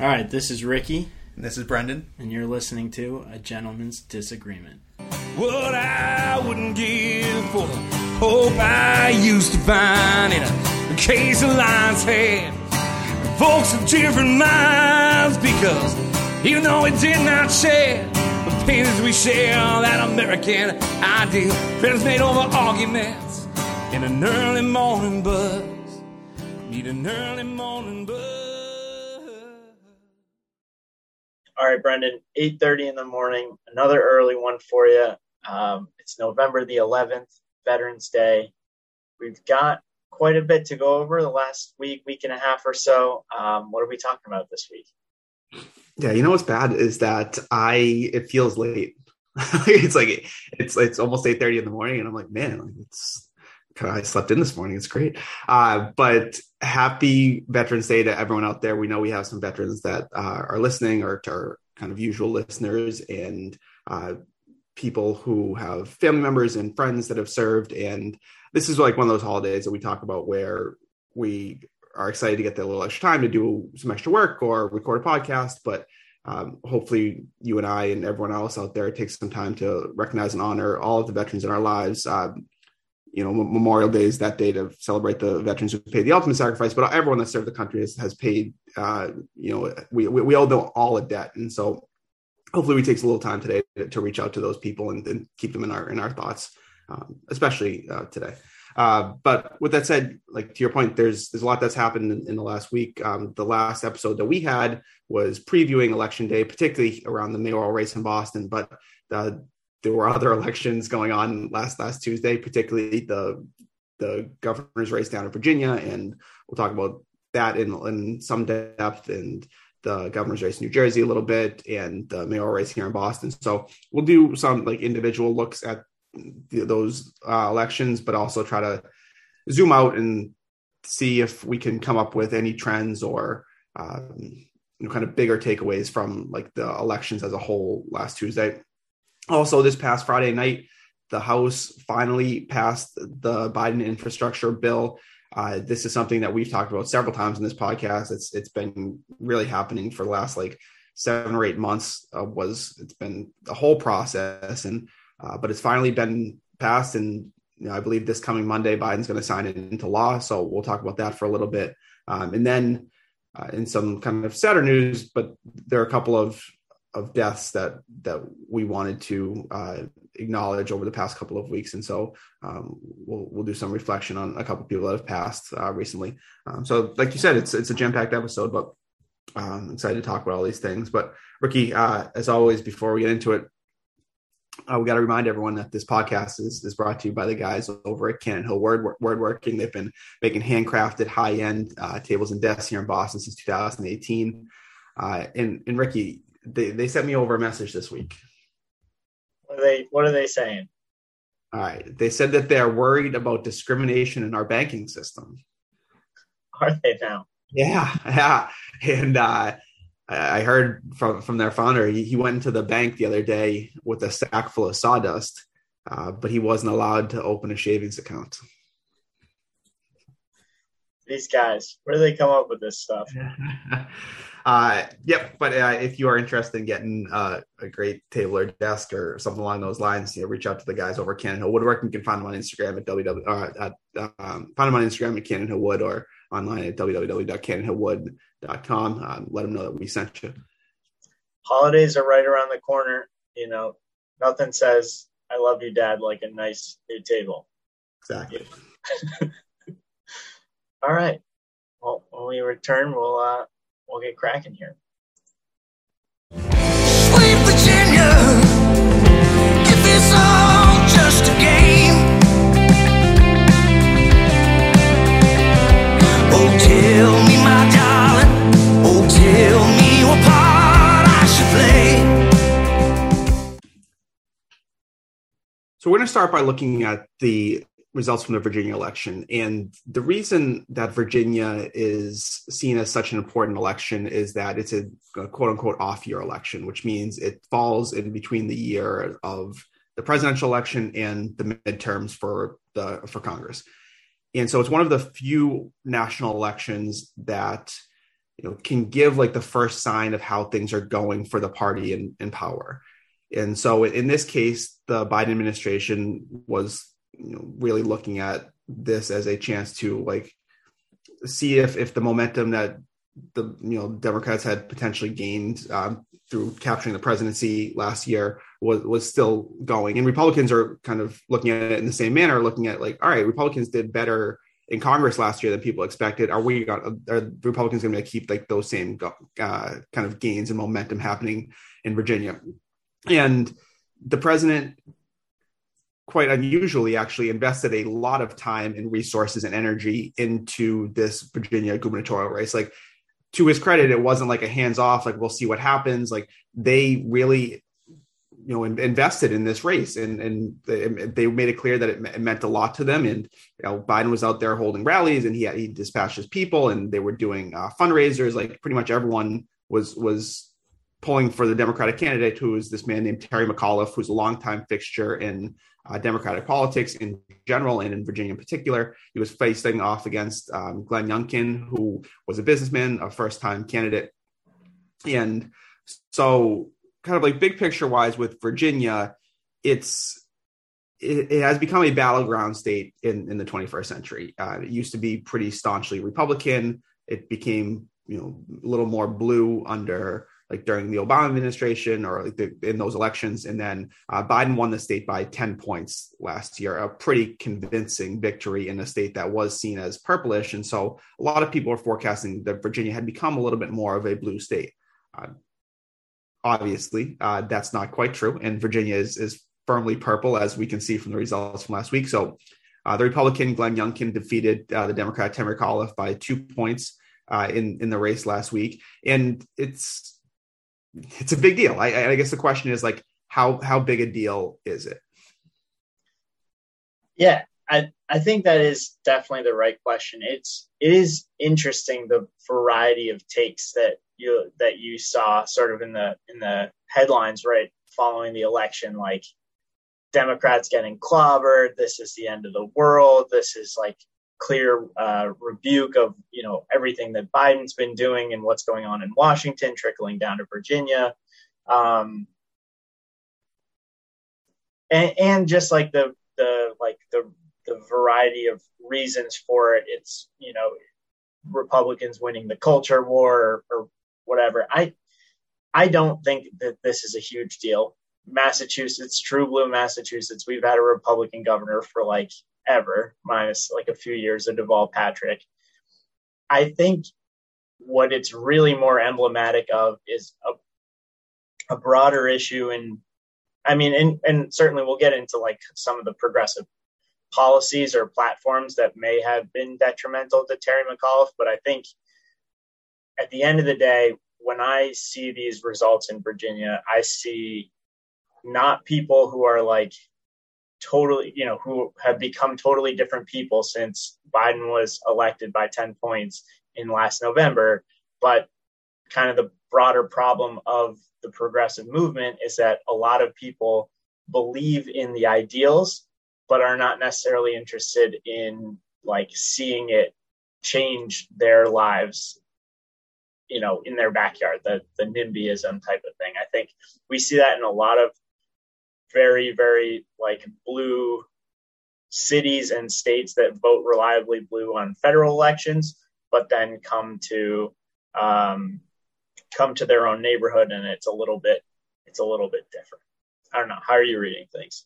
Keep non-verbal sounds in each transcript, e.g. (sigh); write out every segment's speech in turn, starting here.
All right, this is Ricky, And this is Brendan. and you're listening to A Gentleman's Disagreement. What I wouldn't give for the hope I used to find in a case of lion's head. Folks of different minds because even though we did not share the pains we share, that American ideal, friends made over arguments in an early morning buzz. Need an early morning buzz. All right, Brendan, 8.30 in the morning, another early one for you. Um, it's November the 11th, Veterans Day. We've got quite a bit to go over the last week, week and a half or so. Um, what are we talking about this week? Yeah, you know what's bad is that I it feels late. (laughs) it's like it's it's almost eight thirty in the morning, and I'm like, man, like it's I slept in this morning. It's great. Uh, but happy Veterans Day to everyone out there. We know we have some veterans that uh, are listening or kind of usual listeners and uh, people who have family members and friends that have served. And this is like one of those holidays that we talk about where we are excited to get that little extra time to do some extra work or record a podcast. But um, hopefully, you and I and everyone else out there takes some time to recognize and honor all of the veterans in our lives. Um, you know, Memorial Day is that day to celebrate the veterans who paid the ultimate sacrifice, but everyone that served the country has, has paid, uh, you know, we, we, we owe all a debt. And so hopefully we take a little time today to, to reach out to those people and, and, keep them in our, in our thoughts, um, especially uh, today. Uh, but with that said, like to your point, there's, there's a lot that's happened in, in the last week. Um, the last episode that we had was previewing election day, particularly around the mayoral race in Boston, but uh, there were other elections going on last last Tuesday, particularly the the governor's race down in Virginia, and we'll talk about that in in some depth, and the governor's race in New Jersey a little bit, and the mayoral race here in Boston. So we'll do some like individual looks at the, those uh, elections, but also try to zoom out and see if we can come up with any trends or um, you know kind of bigger takeaways from like the elections as a whole last Tuesday. Also, this past Friday night, the House finally passed the Biden infrastructure bill. Uh, this is something that we've talked about several times in this podcast. It's it's been really happening for the last like seven or eight months. Uh, was it's been a whole process, and uh, but it's finally been passed, and you know, I believe this coming Monday, Biden's going to sign it into law. So we'll talk about that for a little bit, um, and then uh, in some kind of sadder news, but there are a couple of of deaths that that we wanted to uh, acknowledge over the past couple of weeks, and so um, we'll we'll do some reflection on a couple people that have passed uh, recently. Um, so, like you said, it's it's a jam packed episode, but um, I'm excited to talk about all these things. But Ricky, uh, as always, before we get into it, uh, we got to remind everyone that this podcast is, is brought to you by the guys over at Cannon Hill Word Wordworking. They've been making handcrafted, high end uh, tables and desks here in Boston since 2018. Uh, and, and Ricky, they, they sent me over a message this week. What are they What are they saying? All right, they said that they're worried about discrimination in our banking system. Are they now? Yeah, (laughs) yeah, and uh, I heard from from their founder. He, he, went into the bank the other day with a sack full of sawdust, uh, but he wasn't allowed to open a shavings account. These guys, where do they come up with this stuff? (laughs) uh, yep. But uh, if you are interested in getting uh, a great table or desk or something along those lines, you know, reach out to the guys over at Cannon Hill Woodworking. You can find them on Instagram at www. Uh, at, um, find them on Instagram at Cannon Hill Wood or online at www.cannonhillwood.com. Um, let them know that we sent you. Holidays are right around the corner. You know, nothing says "I love you, Dad" like a nice new table. Exactly. (laughs) All right. Well, when we return, we'll uh, we'll get cracking here. Sweet Virginia, if it's all just a game. Oh, tell me, my darling. Oh, tell me what part I should play. So we're going to start by looking at the results from the Virginia election. And the reason that Virginia is seen as such an important election is that it's a, a quote unquote off year election, which means it falls in between the year of the presidential election and the midterms for the for Congress. And so it's one of the few national elections that you know can give like the first sign of how things are going for the party in, in power and so in this case the biden administration was you know, really looking at this as a chance to like see if if the momentum that the you know democrats had potentially gained um, through capturing the presidency last year was was still going and republicans are kind of looking at it in the same manner looking at like all right republicans did better in Congress last year than people expected. Are we going? Are Republicans going to keep like those same uh, kind of gains and momentum happening in Virginia? And the president, quite unusually, actually invested a lot of time and resources and energy into this Virginia gubernatorial race. Like to his credit, it wasn't like a hands off. Like we'll see what happens. Like they really you know invested in this race and and they made it clear that it, meant a lot to them and you know Biden was out there holding rallies and he he dispatched his people and they were doing uh, fundraisers like pretty much everyone was was pulling for the Democratic candidate who is this man named Terry McAuliffe who's a longtime fixture in uh, Democratic politics in general and in Virginia in particular. He was facing off against um, Glenn Youngkin, who was a businessman, a first time candidate. And so kind of like big picture wise with Virginia, it's it, has become a battleground state in, in the 21st century. Uh, it used to be pretty staunchly Republican. It became you know a little more blue under like during the Obama administration or like the, in those elections, and then uh, Biden won the state by 10 points last year, a pretty convincing victory in a state that was seen as purplish. And so a lot of people are forecasting that Virginia had become a little bit more of a blue state. Uh, obviously uh, that's not quite true and virginia is, is firmly purple as we can see from the results from last week so uh, the republican glenn youngkin defeated uh, the democrat Terry McAuliffe by two points uh, in in the race last week and it's it's a big deal I, I guess the question is like how how big a deal is it yeah I, I think that is definitely the right question. It's it is interesting the variety of takes that you that you saw sort of in the in the headlines right following the election, like Democrats getting clobbered. This is the end of the world. This is like clear uh, rebuke of you know everything that Biden's been doing and what's going on in Washington, trickling down to Virginia. Um, and, and just like the the like the the variety of reasons for it. It's you know Republicans winning the culture war or, or whatever. I I don't think that this is a huge deal. Massachusetts, true blue Massachusetts, we've had a Republican governor for like ever, minus like a few years of Deval Patrick. I think what it's really more emblematic of is a, a broader issue and I mean and and certainly we'll get into like some of the progressive policies or platforms that may have been detrimental to Terry McAuliffe. But I think at the end of the day, when I see these results in Virginia, I see not people who are like totally, you know, who have become totally different people since Biden was elected by 10 points in last November, but kind of the broader problem of the progressive movement is that a lot of people believe in the ideals but are not necessarily interested in like seeing it change their lives you know in their backyard the the nimbyism type of thing. I think we see that in a lot of very very like blue cities and states that vote reliably blue on federal elections but then come to um, come to their own neighborhood and it's a little bit it's a little bit different. I don't know. How are you reading things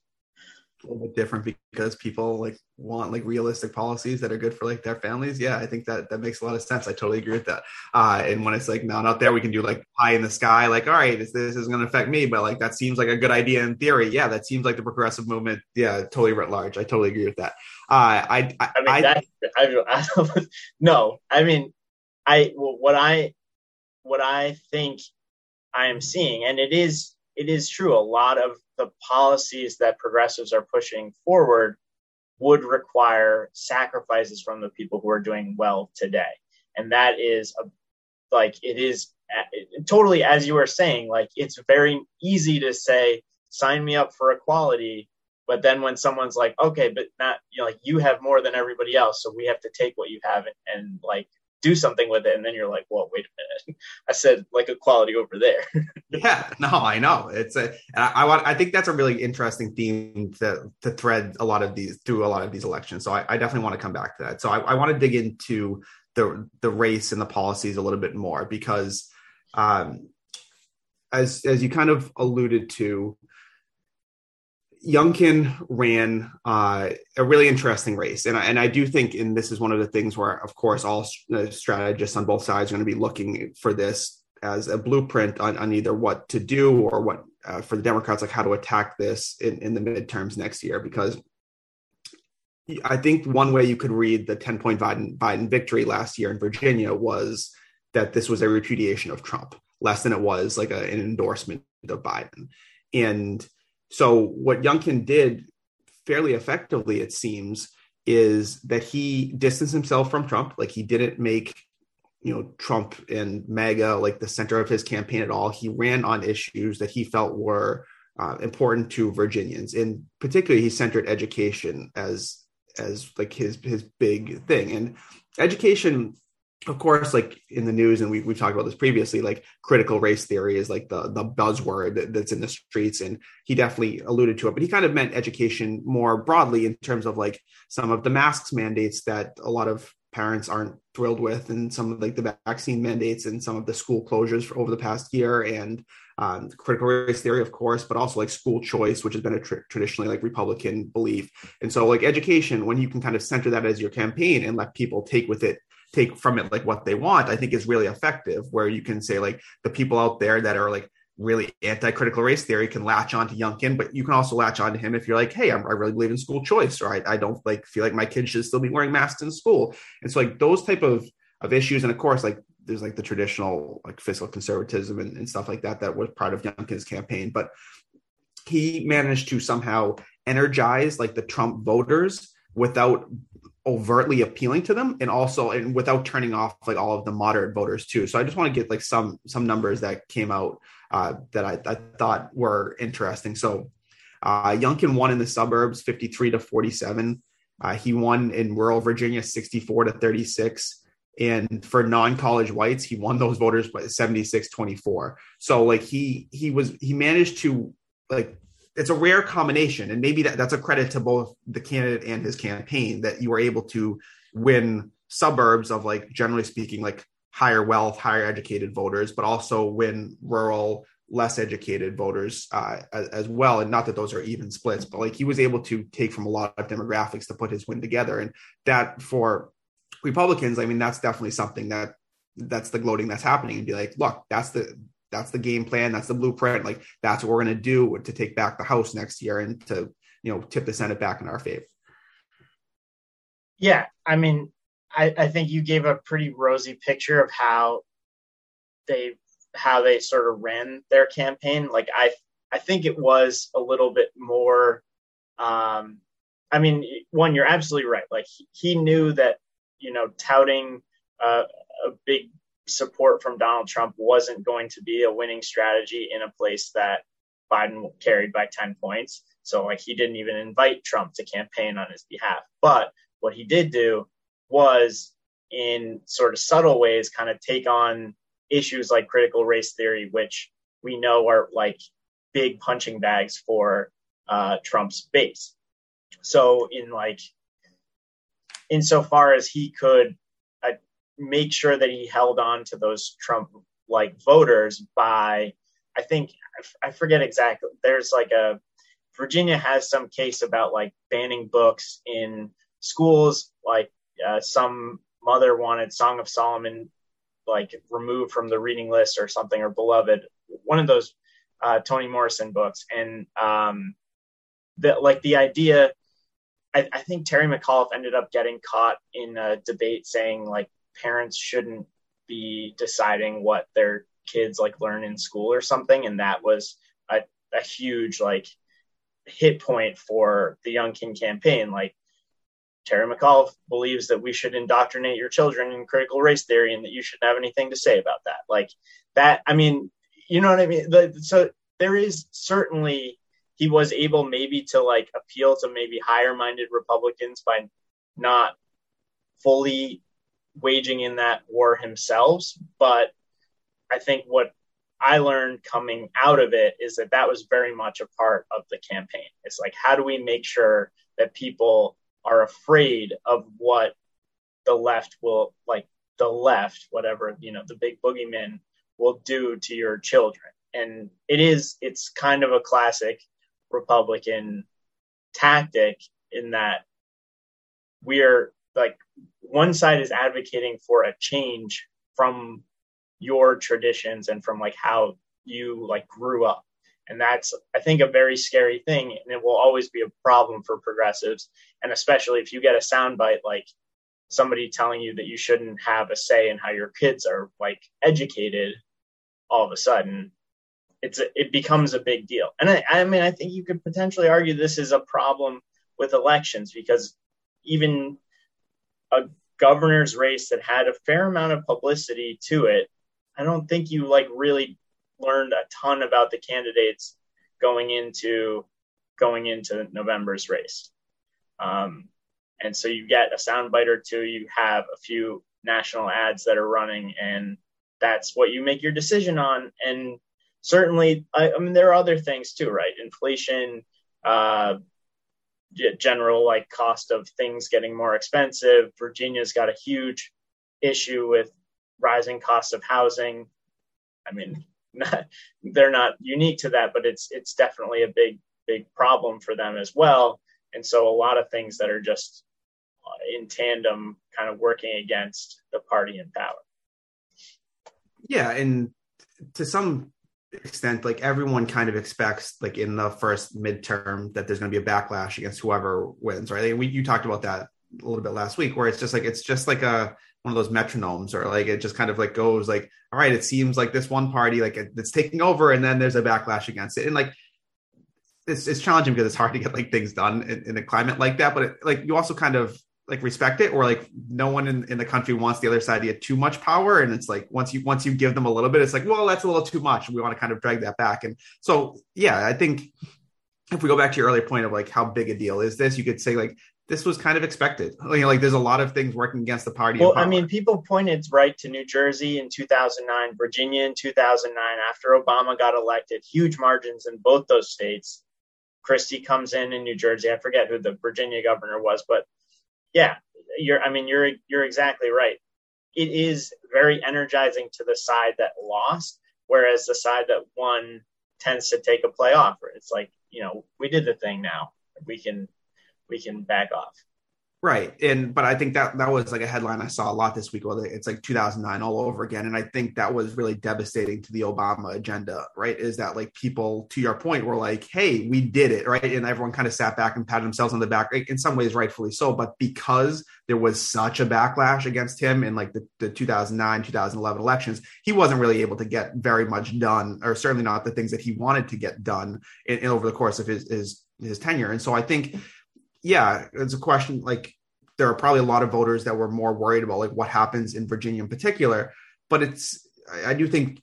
a little bit different because people like want like realistic policies that are good for like their families. Yeah, I think that that makes a lot of sense. I totally agree with that. Uh, and when it's like not out there, we can do like high in the sky, like all right, this, this is going to affect me, but like that seems like a good idea in theory. Yeah, that seems like the progressive movement. Yeah, totally writ large. I totally agree with that. Uh, I, I, I mean, I, that, I, I, (laughs) no, I mean, I what I what I think I am seeing, and it is it is true. A lot of the policies that progressives are pushing forward would require sacrifices from the people who are doing well today. And that is a, like, it is totally, as you were saying, like, it's very easy to say, sign me up for equality. But then when someone's like, okay, but not, you know, like, you have more than everybody else. So we have to take what you have and, and like, do something with it and then you're like well wait a minute. (laughs) I said like equality over there. (laughs) Yeah no i know. It's a I, I, want i think that's a really interesting theme to to thread a lot of these through a lot of these elections. So i, I definitely want to come back to that. So i, I want to dig into the the race and the policies a little bit more because um as as you kind of alluded to Youngkin ran uh, a really interesting race, and I, and I do think, and this is one of the things where, of course, all strategists on both sides are going to be looking for this as a blueprint on, on either what to do or what uh, for the Democrats, like how to attack this in, in the midterms next year. Because I think one way you could read the ten point Biden Biden victory last year in Virginia was that this was a repudiation of Trump, less than it was like a, an endorsement of Biden, and so what Youngkin did fairly effectively, it seems, is that he distanced himself from Trump. Like he didn't make, you know, Trump and MAGA like the center of his campaign at all. He ran on issues that he felt were uh, important to Virginians. and particularly he centered education as as like his his big thing. And education of course, like in the news, and we, we've talked about this previously, like critical race theory is like the, the buzzword that's in the streets. And he definitely alluded to it, but he kind of meant education more broadly in terms of like some of the masks mandates that a lot of parents aren't thrilled with, and some of like the vaccine mandates and some of the school closures over the past year, and um, critical race theory, of course, but also like school choice, which has been a tr- traditionally like Republican belief. And so, like education, when you can kind of center that as your campaign and let people take with it take from it like what they want, I think is really effective. Where you can say like the people out there that are like really anti-critical race theory can latch on to Youngkin, but you can also latch on to him if you're like, hey, I'm, i really believe in school choice, or I, I, don't like feel like my kids should still be wearing masks in school. And so like those type of of issues, and of course like there's like the traditional like fiscal conservatism and, and stuff like that that was part of Youngkin's campaign, but he managed to somehow energize like the Trump voters without overtly appealing to them and also and without turning off like all of the moderate voters too. So i just want to get like some some numbers that came out uh, that I, I, thought were interesting. So uh, Youngkin won in the suburbs 53 to 47 uh, he won in rural virginia 64 to 36 and for non-college whites he won those voters by 76 24 so like he he was he managed to like it's a rare combination, and maybe that, that's a credit to both the candidate and his campaign that you were able to win suburbs of like generally speaking like higher wealth, higher educated voters, but also win rural, less educated voters uh, as, as, well. And not that those are even splits, but like he was able to take from a lot of demographics to put his win together, and that for Republicans, I mean, that's definitely something that that's the gloating that's happening and be like, look, that's the that's the game plan. That's the blueprint. Like that's what we're going to do to take back the House next year and to you know tip the Senate back in our favor. Yeah, I mean, I, I think you gave a pretty rosy picture of how they how they sort of ran their campaign. Like I I think it was a little bit more. Um, I mean, one, you're absolutely right. Like he, he knew that you know touting uh, a big support from Donald Trump wasn't going to be a winning strategy in a place that Biden carried by 10 points. So, like, he didn't even invite Trump to campaign on his behalf. But what he did do was, in sort of subtle ways, kind of take on issues like critical race theory, which we know are like big punching bags for uh, Trump's base. So, in like, insofar as he could make sure that he held on to those Trump like voters by, I think, I forget exactly. There's like a, Virginia has some case about like banning books in schools. Like uh, some mother wanted Song of Solomon like removed from the reading list or something, or Beloved, one of those uh, Toni Morrison books. And um, like the idea, I, I think Terry McAuliffe ended up getting caught in a debate saying like parents shouldn't be deciding what their kids like learn in school or something. And that was a, a huge like hit point for the Youngkin campaign. Like terry mcauliffe believes that we should indoctrinate your children in critical race theory and that you shouldn't have anything to say about that. Like that i mean you know what i mean? The, so there is certainly he was able maybe to like appeal to maybe higher minded republicans by not fully waging in that war himself. But I think what I learned coming out of it is that that was very much a part of the campaign. It's like, how do we make sure that people are afraid of what the left will, like the left, whatever, you know, the big boogeyman will do to your children? And it is, it's kind of a classic Republican tactic in that we're like one side is advocating for a change from your traditions and from like how you like grew up. And that's i think a very scary thing and it will always be a problem for progressives and especially if you get a soundbite like somebody telling you that you shouldn't have a say in how your kids are like educated all of a sudden it's a, it becomes a big deal. And I, I mean i think you could potentially argue this is a problem with elections because even a governor's race that had a fair amount of publicity to it I don't think you like really learned a ton about the candidates going into going into November's race. Um, and so you get a soundbite or two, you have a few national ads that are running, and that's what you make your decision on. And certainly, I, I mean, there are other things too, right? Inflation, uh, general like cost of things getting more expensive. Virginia's got a huge issue with rising costs of housing. I mean, (laughs) not, they're not unique to that, but it's it's definitely a big big problem for them as well. And so a lot of things that are just uh, in tandem, kind of working against the party in power. Yeah, and to some extent, like everyone kind of expects, like in the first midterm, that there's going to be a backlash against whoever wins, right? we, you talked about that a little bit last week, where it's just like it's just like a one of those metronomes or like it just kind of like goes like all right it seems like this one party like it's taking over and then there's a backlash against it and like it's, it's challenging because it's hard to get like things done in, in a climate like that but it, like you also kind of like respect it or like no one in, in the country wants the other side to get too much power and it's like once you once you give them a little bit it's like well that's a little too much we want to kind of drag that back and so yeah i think if we go back to your earlier point of like how big a deal is this you could say like this was kind of expected. You know, like there's a lot of things working against the party. Well, I mean, people pointed right to New Jersey in 2009, Virginia in 2009, after Obama got elected, huge margins in both those states. Christie comes in in New Jersey. I forget who the Virginia governor was, but yeah, you're. I mean, you're you're exactly right. It is very energizing to the side that lost, whereas the side that won tends to take a play off. It's like you know, we did the thing now. We can we can back off. Right. And but I think that that was like a headline I saw a lot this week. Well, it's like 2009 all over again. And I think that was really devastating to the Obama agenda, right? Is that like people, to your point, were like, hey, we did it, right? And everyone kind of sat back and patted themselves on the back, in some ways, rightfully so. But because there was such a backlash against him in like the, the 2009, 2011 elections, he wasn't really able to get very much done, or certainly not the things that he wanted to get done in, in over the course of his, his his tenure. And so I think yeah, it's a question like there are probably a lot of voters that were more worried about like what happens in Virginia in particular. But it's I do think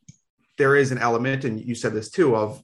there is an element, and you said this too, of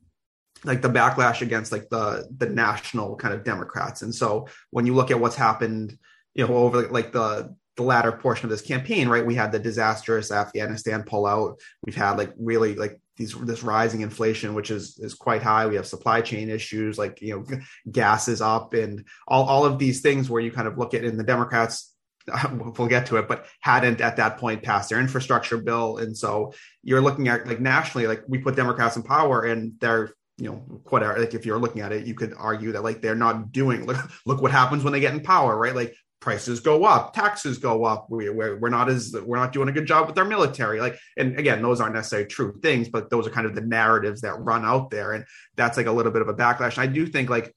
like the backlash against like the the national kind of Democrats. And so when you look at what's happened, you know, over like the the latter portion of this campaign, right? We had the disastrous Afghanistan pullout. We've had like really like these this rising inflation, which is is quite high. We have supply chain issues, like you know, gas is up, and all all of these things where you kind of look at in the Democrats. (laughs) We'll get to it, but hadn't at that point passed their infrastructure bill, and so you're looking at like nationally, like we put Democrats in power, and they're you know whatever like if you're looking at it you could argue that like they're not doing look look what happens when they get in power right like prices go up, taxes go up. We, we're, we're not as we're not doing a good job with our military. Like, and again, those aren't necessarily true things, but those are kind of the narratives that run out there, and that's like a little bit of a backlash. I do think like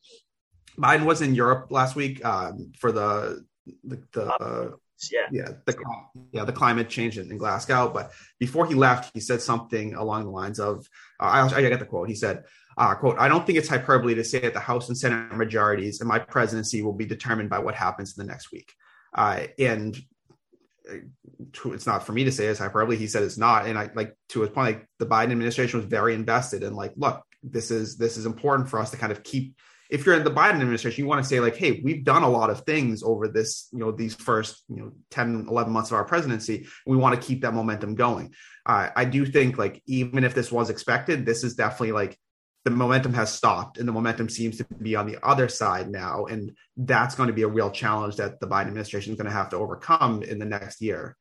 Biden was in Europe last week um, for the the, the uh, yeah yeah the yeah the climate change in, in, Glasgow. But before he left, he said something along the lines of uh, I, I get the quote. He said. Uh, quote, I don't think it's hyperbole to say that the House and Senate majorities and my presidency will be determined by what happens in the next week. Uh, and uh, it's not for me to say it's hyperbole. He said it's not. And I like to his point, like the Biden administration was very invested in like, look, this is this is important for us to kind of keep if you're in the Biden administration, you want to say like, hey, we've done a lot of things over this, you know, these first, you know, 10, 11 months of our presidency. We want to keep that momentum going. Uh, I do think like, even if this was expected, this is definitely like the momentum has stopped and the momentum seems to be on the other side now. And that's going to be a real challenge that the Biden administration is going to have to overcome in the next year.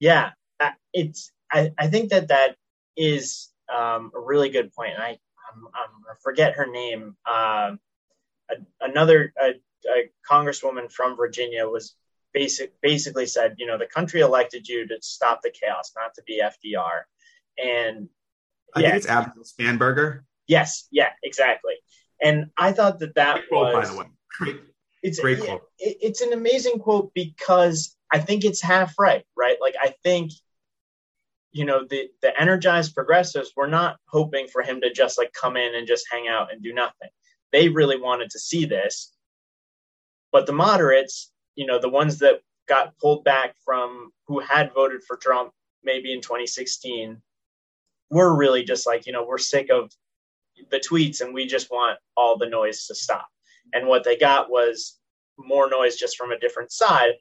Yeah, uh, it's, I, I think that that is um, a really good point. And I, I'm, I'm, i forget her name. Uh, a, another a, a congresswoman from Virginia was basic, basically said, you know, the country elected you to stop the chaos, not to be FDR. And I yeah, think it's Abigail Spanberger. Yes, yeah, exactly. And I thought that that great quote, was by the way. Great, it's great quote. It, it's an amazing quote because I think it's half right, right? Like I think you know the the energized progressives were not hoping for him to just like come in and just hang out and do nothing they really wanted to see this but the moderates you know the ones that got pulled back from who had voted for trump maybe in 2016 were really just like you know we're sick of the tweets and we just want all the noise to stop and what they got was more noise just from a different side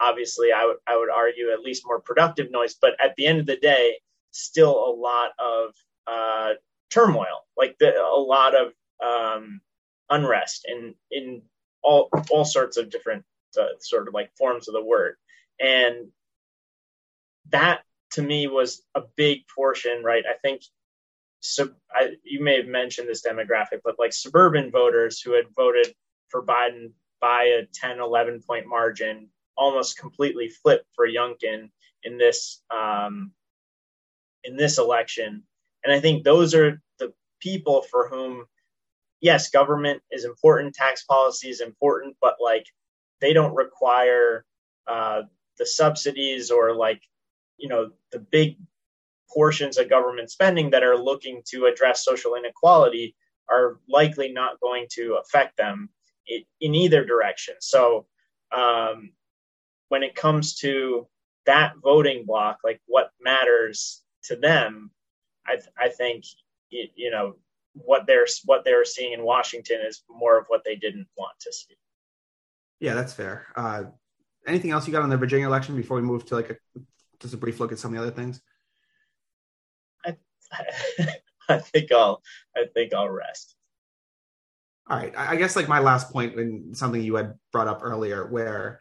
obviously I would I would argue at least more productive noise, but at the end of the day, still a lot of uh, turmoil, like the, a lot of um, unrest in in all all sorts of different uh, sort of like forms of the word, and that to me was a big portion, right? I think. So I, you may have mentioned this demographic, but like suburban voters who had voted for Biden by a 10, 11 point margin almost completely flipped for Youngkin in this um, in this election. And I think those are the people for whom, yes, government is important, tax policy is important, but like they don't require uh, the subsidies or like you know the big portions of government spending that are looking to address social inequality are likely not going to affect them in, either direction. So um, when it comes to that voting block, like what matters to them, I, I think you, you know what they're what they're seeing in Washington is more of what they didn't want to see. Yeah, that's fair. Uh, anything else you got on the Virginia election before we move to like a, just a brief look at some of the other things? (laughs) I, think I'll I think I'll rest. All right. I guess like my last point and something you had brought up earlier, where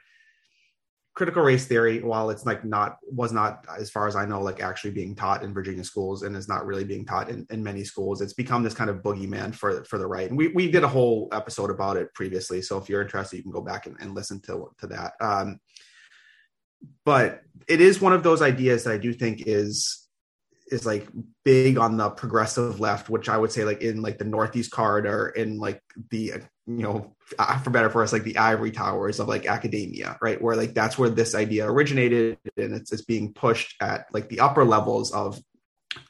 critical race theory, while it's like not was not as far as I know, like actually being taught in Virginia schools and is not really being taught in, in many schools, it's become this kind of boogeyman for for the right. And we we did a whole episode about it previously. So if you're interested, you can go back and, and listen to to that. Um, but it is one of those ideas that I do think is is like big on the progressive left, which I would say like in like the Northeast corridor in like the you know for better for us like the ivory towers of like academia, right? Where like that's where this idea originated, and it's it's being pushed at like the upper levels of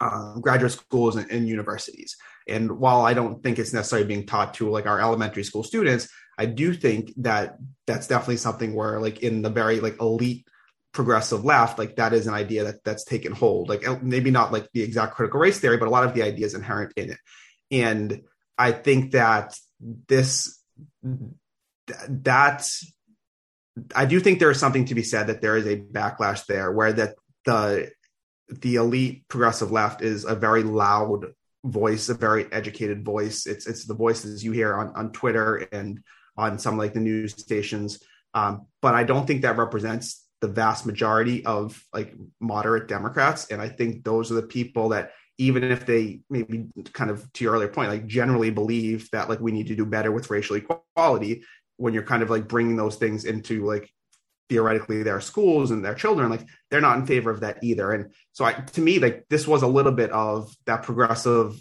um, graduate schools and, and universities. And while I don't think it's necessarily being taught to like our elementary school students, I do think that that's definitely something where like in the very like elite progressive left, like that is an idea that that's taken hold. Like maybe not like the exact critical race theory, but a lot of the ideas inherent in it. And I think that this that I do think there is something to be said that there is a backlash there where that the the elite progressive left is a very loud voice, a very educated voice. It's it's the voices you hear on, on Twitter and on some like the news stations. Um, but I don't think that represents the vast majority of like moderate Democrats. And I think those are the people that even if they maybe kind of to your earlier point, like generally believe that like we need to do better with racial equality, when you're kind of like bringing those things into like theoretically their schools and their children, like they're not in favor of that either. And so I, to me, like this was a little bit of that progressive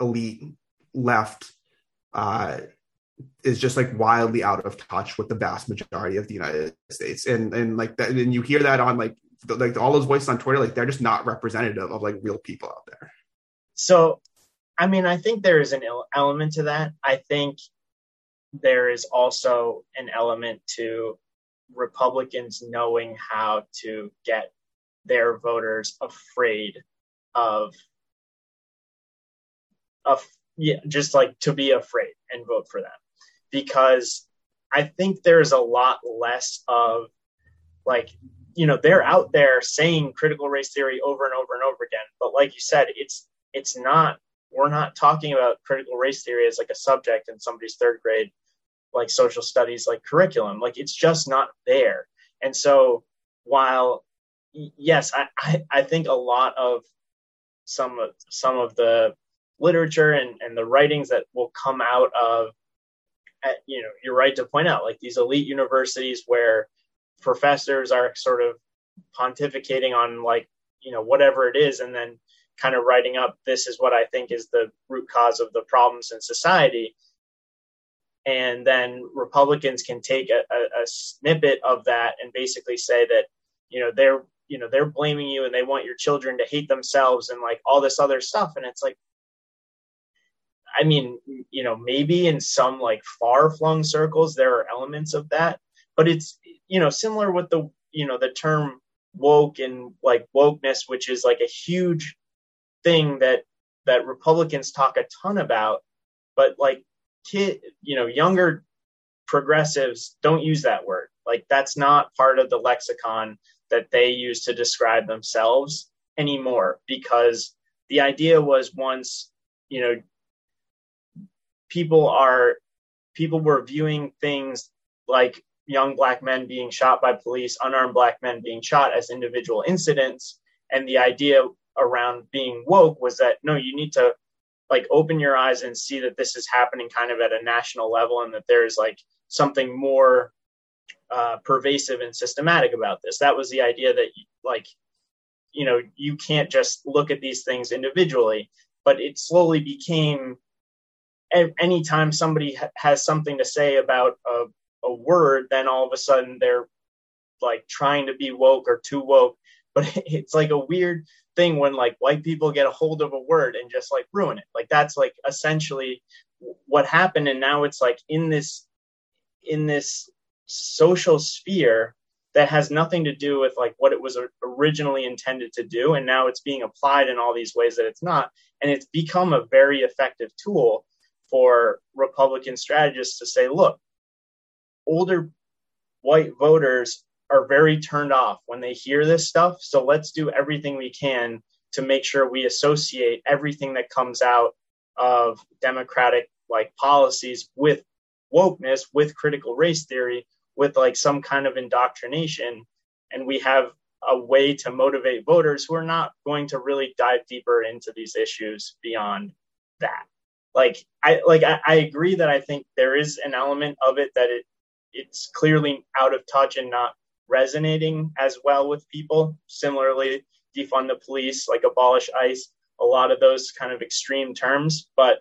elite left uh, is just like wildly out of touch with the vast majority of the United States. And and like that, and you hear that on like the, like all those voices on Twitter, like they're just not representative of like real people out there. So, I mean, I think there is an element to that. I think there is also an element to Republicans knowing how to get their voters afraid of of yeah, just like to be afraid and vote for them because I think there's a lot less of like you know they're out there saying critical race theory over and over and over again. But like you said it's it's not we're not talking about critical race theory as like a subject in somebody's third grade like social studies like curriculum. Like it's just not there. And so while yes i i, I think a lot of some of some of the literature and, and the writings that will come out of you know you're right to point out like these elite universities where professors are sort of pontificating on like you know whatever it is and then kind of writing up this is what i think is the root cause of the problems in society. And then republicans can take a, a, a snippet of that and basically say that you know they're you know they're blaming you and they want your children to hate themselves and like all this other stuff. And it's like i mean you know maybe in some like far flung circles there are elements of that but it's you know similar with the you know the term woke and like wokeness which is like a huge thing that that republicans talk a ton about but like kid you know younger progressives don't use that word. Like that's not part of the lexicon that they use to describe themselves anymore because the idea was once you know people are people were viewing things like young black men being shot by police, unarmed black men being shot as individual incidents. And the idea around being woke was that no, you need to like open your eyes and see that this is happening kind of at a national level and that there's like something more uh, pervasive and systematic about this. That was the idea that like, you know, you can't just look at these things individually, but it slowly became anytime somebody ha- has something to say about a a word, then all of a sudden they're like trying to be woke or too woke. But (laughs) it's like a weird thing when like white people get a hold of a word and just like ruin it. Like that's like essentially what happened. And now it's like in this in this social sphere that has nothing to do with like what it was originally intended to do and now it's being applied in all these ways that it's not and it's become a very effective tool for republican strategists to say look older white voters are very turned off when they hear this stuff. So let's do everything we can to make sure we associate everything that comes out of democratic like policies with wokeness, with critical race theory, with like some kind of indoctrination. And we have a way to motivate voters who are not going to really dive deeper into these issues beyond that. Like I like I, I agree that I think there is an element of it that it it's clearly out of touch and not resonating as well with people. Similarly, defund the police, like abolish ICE, a lot of those kind of extreme terms. But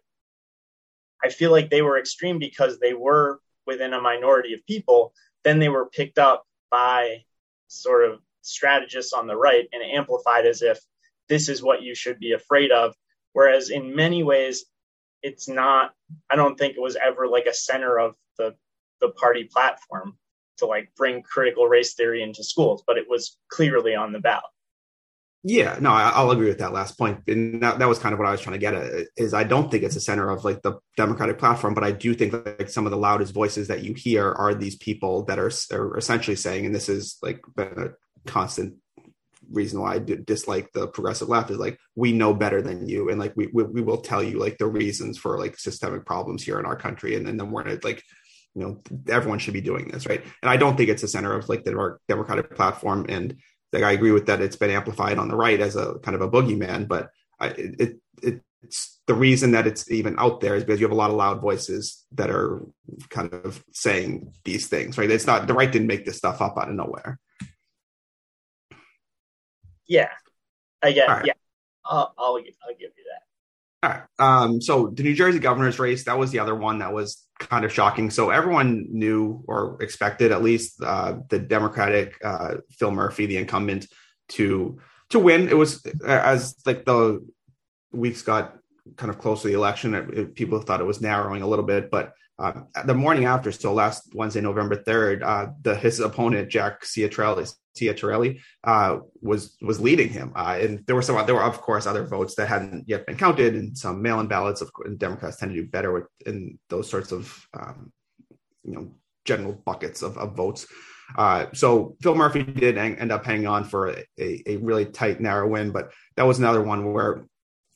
I feel like they were extreme because they were within a minority of people. Then they were picked up by sort of strategists on the right and amplified as if this is what you should be afraid of. Whereas in many ways, it's not, I don't think it was ever like a center of the the party platform to like bring critical race theory into schools, but it was clearly on the ballot. Yeah, no, I'll agree with that last point, and that, that was kind of what I was trying to get at. Is I don't think it's a center of like the Democratic platform, but I do think that, like some of the loudest voices that you hear are these people that are, are essentially saying, and this is like been a constant reason why I dislike the progressive left is like we know better than you, and like we we, we will tell you like the reasons for like systemic problems here in our country, and, and then we're gonna like you know everyone should be doing this right? And i don't think it's the center of like the democratic platform and like i agree with that it's been amplified on the right as a kind of a boogeyman but I, it, it it's the reason that it's even out there is because you have a lot of loud voices that are kind of saying these things right? It's not the right didn't make this stuff up out of nowhere yeah i guess. right. yeah I'll, I'll, I'll give you that all right. Um, so the New Jersey governor's race, that was the other one that was kind of shocking. So everyone knew or expected at least uh, the Democratic uh, Phil Murphy, the incumbent, to to win. It was as like the weeks got kind of close to the election, it, it, people thought it was narrowing a little bit, but uh, the morning after, so last Wednesday, November third, uh, the his opponent Jack Ciattarelli Ciattarelli uh, was was leading him, uh, and there were some there were of course other votes that hadn't yet been counted, and some mail-in ballots. Of course, Democrats tend to do better with in those sorts of um, you know general buckets of, of votes. Uh, so Phil Murphy did end up hanging on for a, a, really tight, narrow win, but that was another one where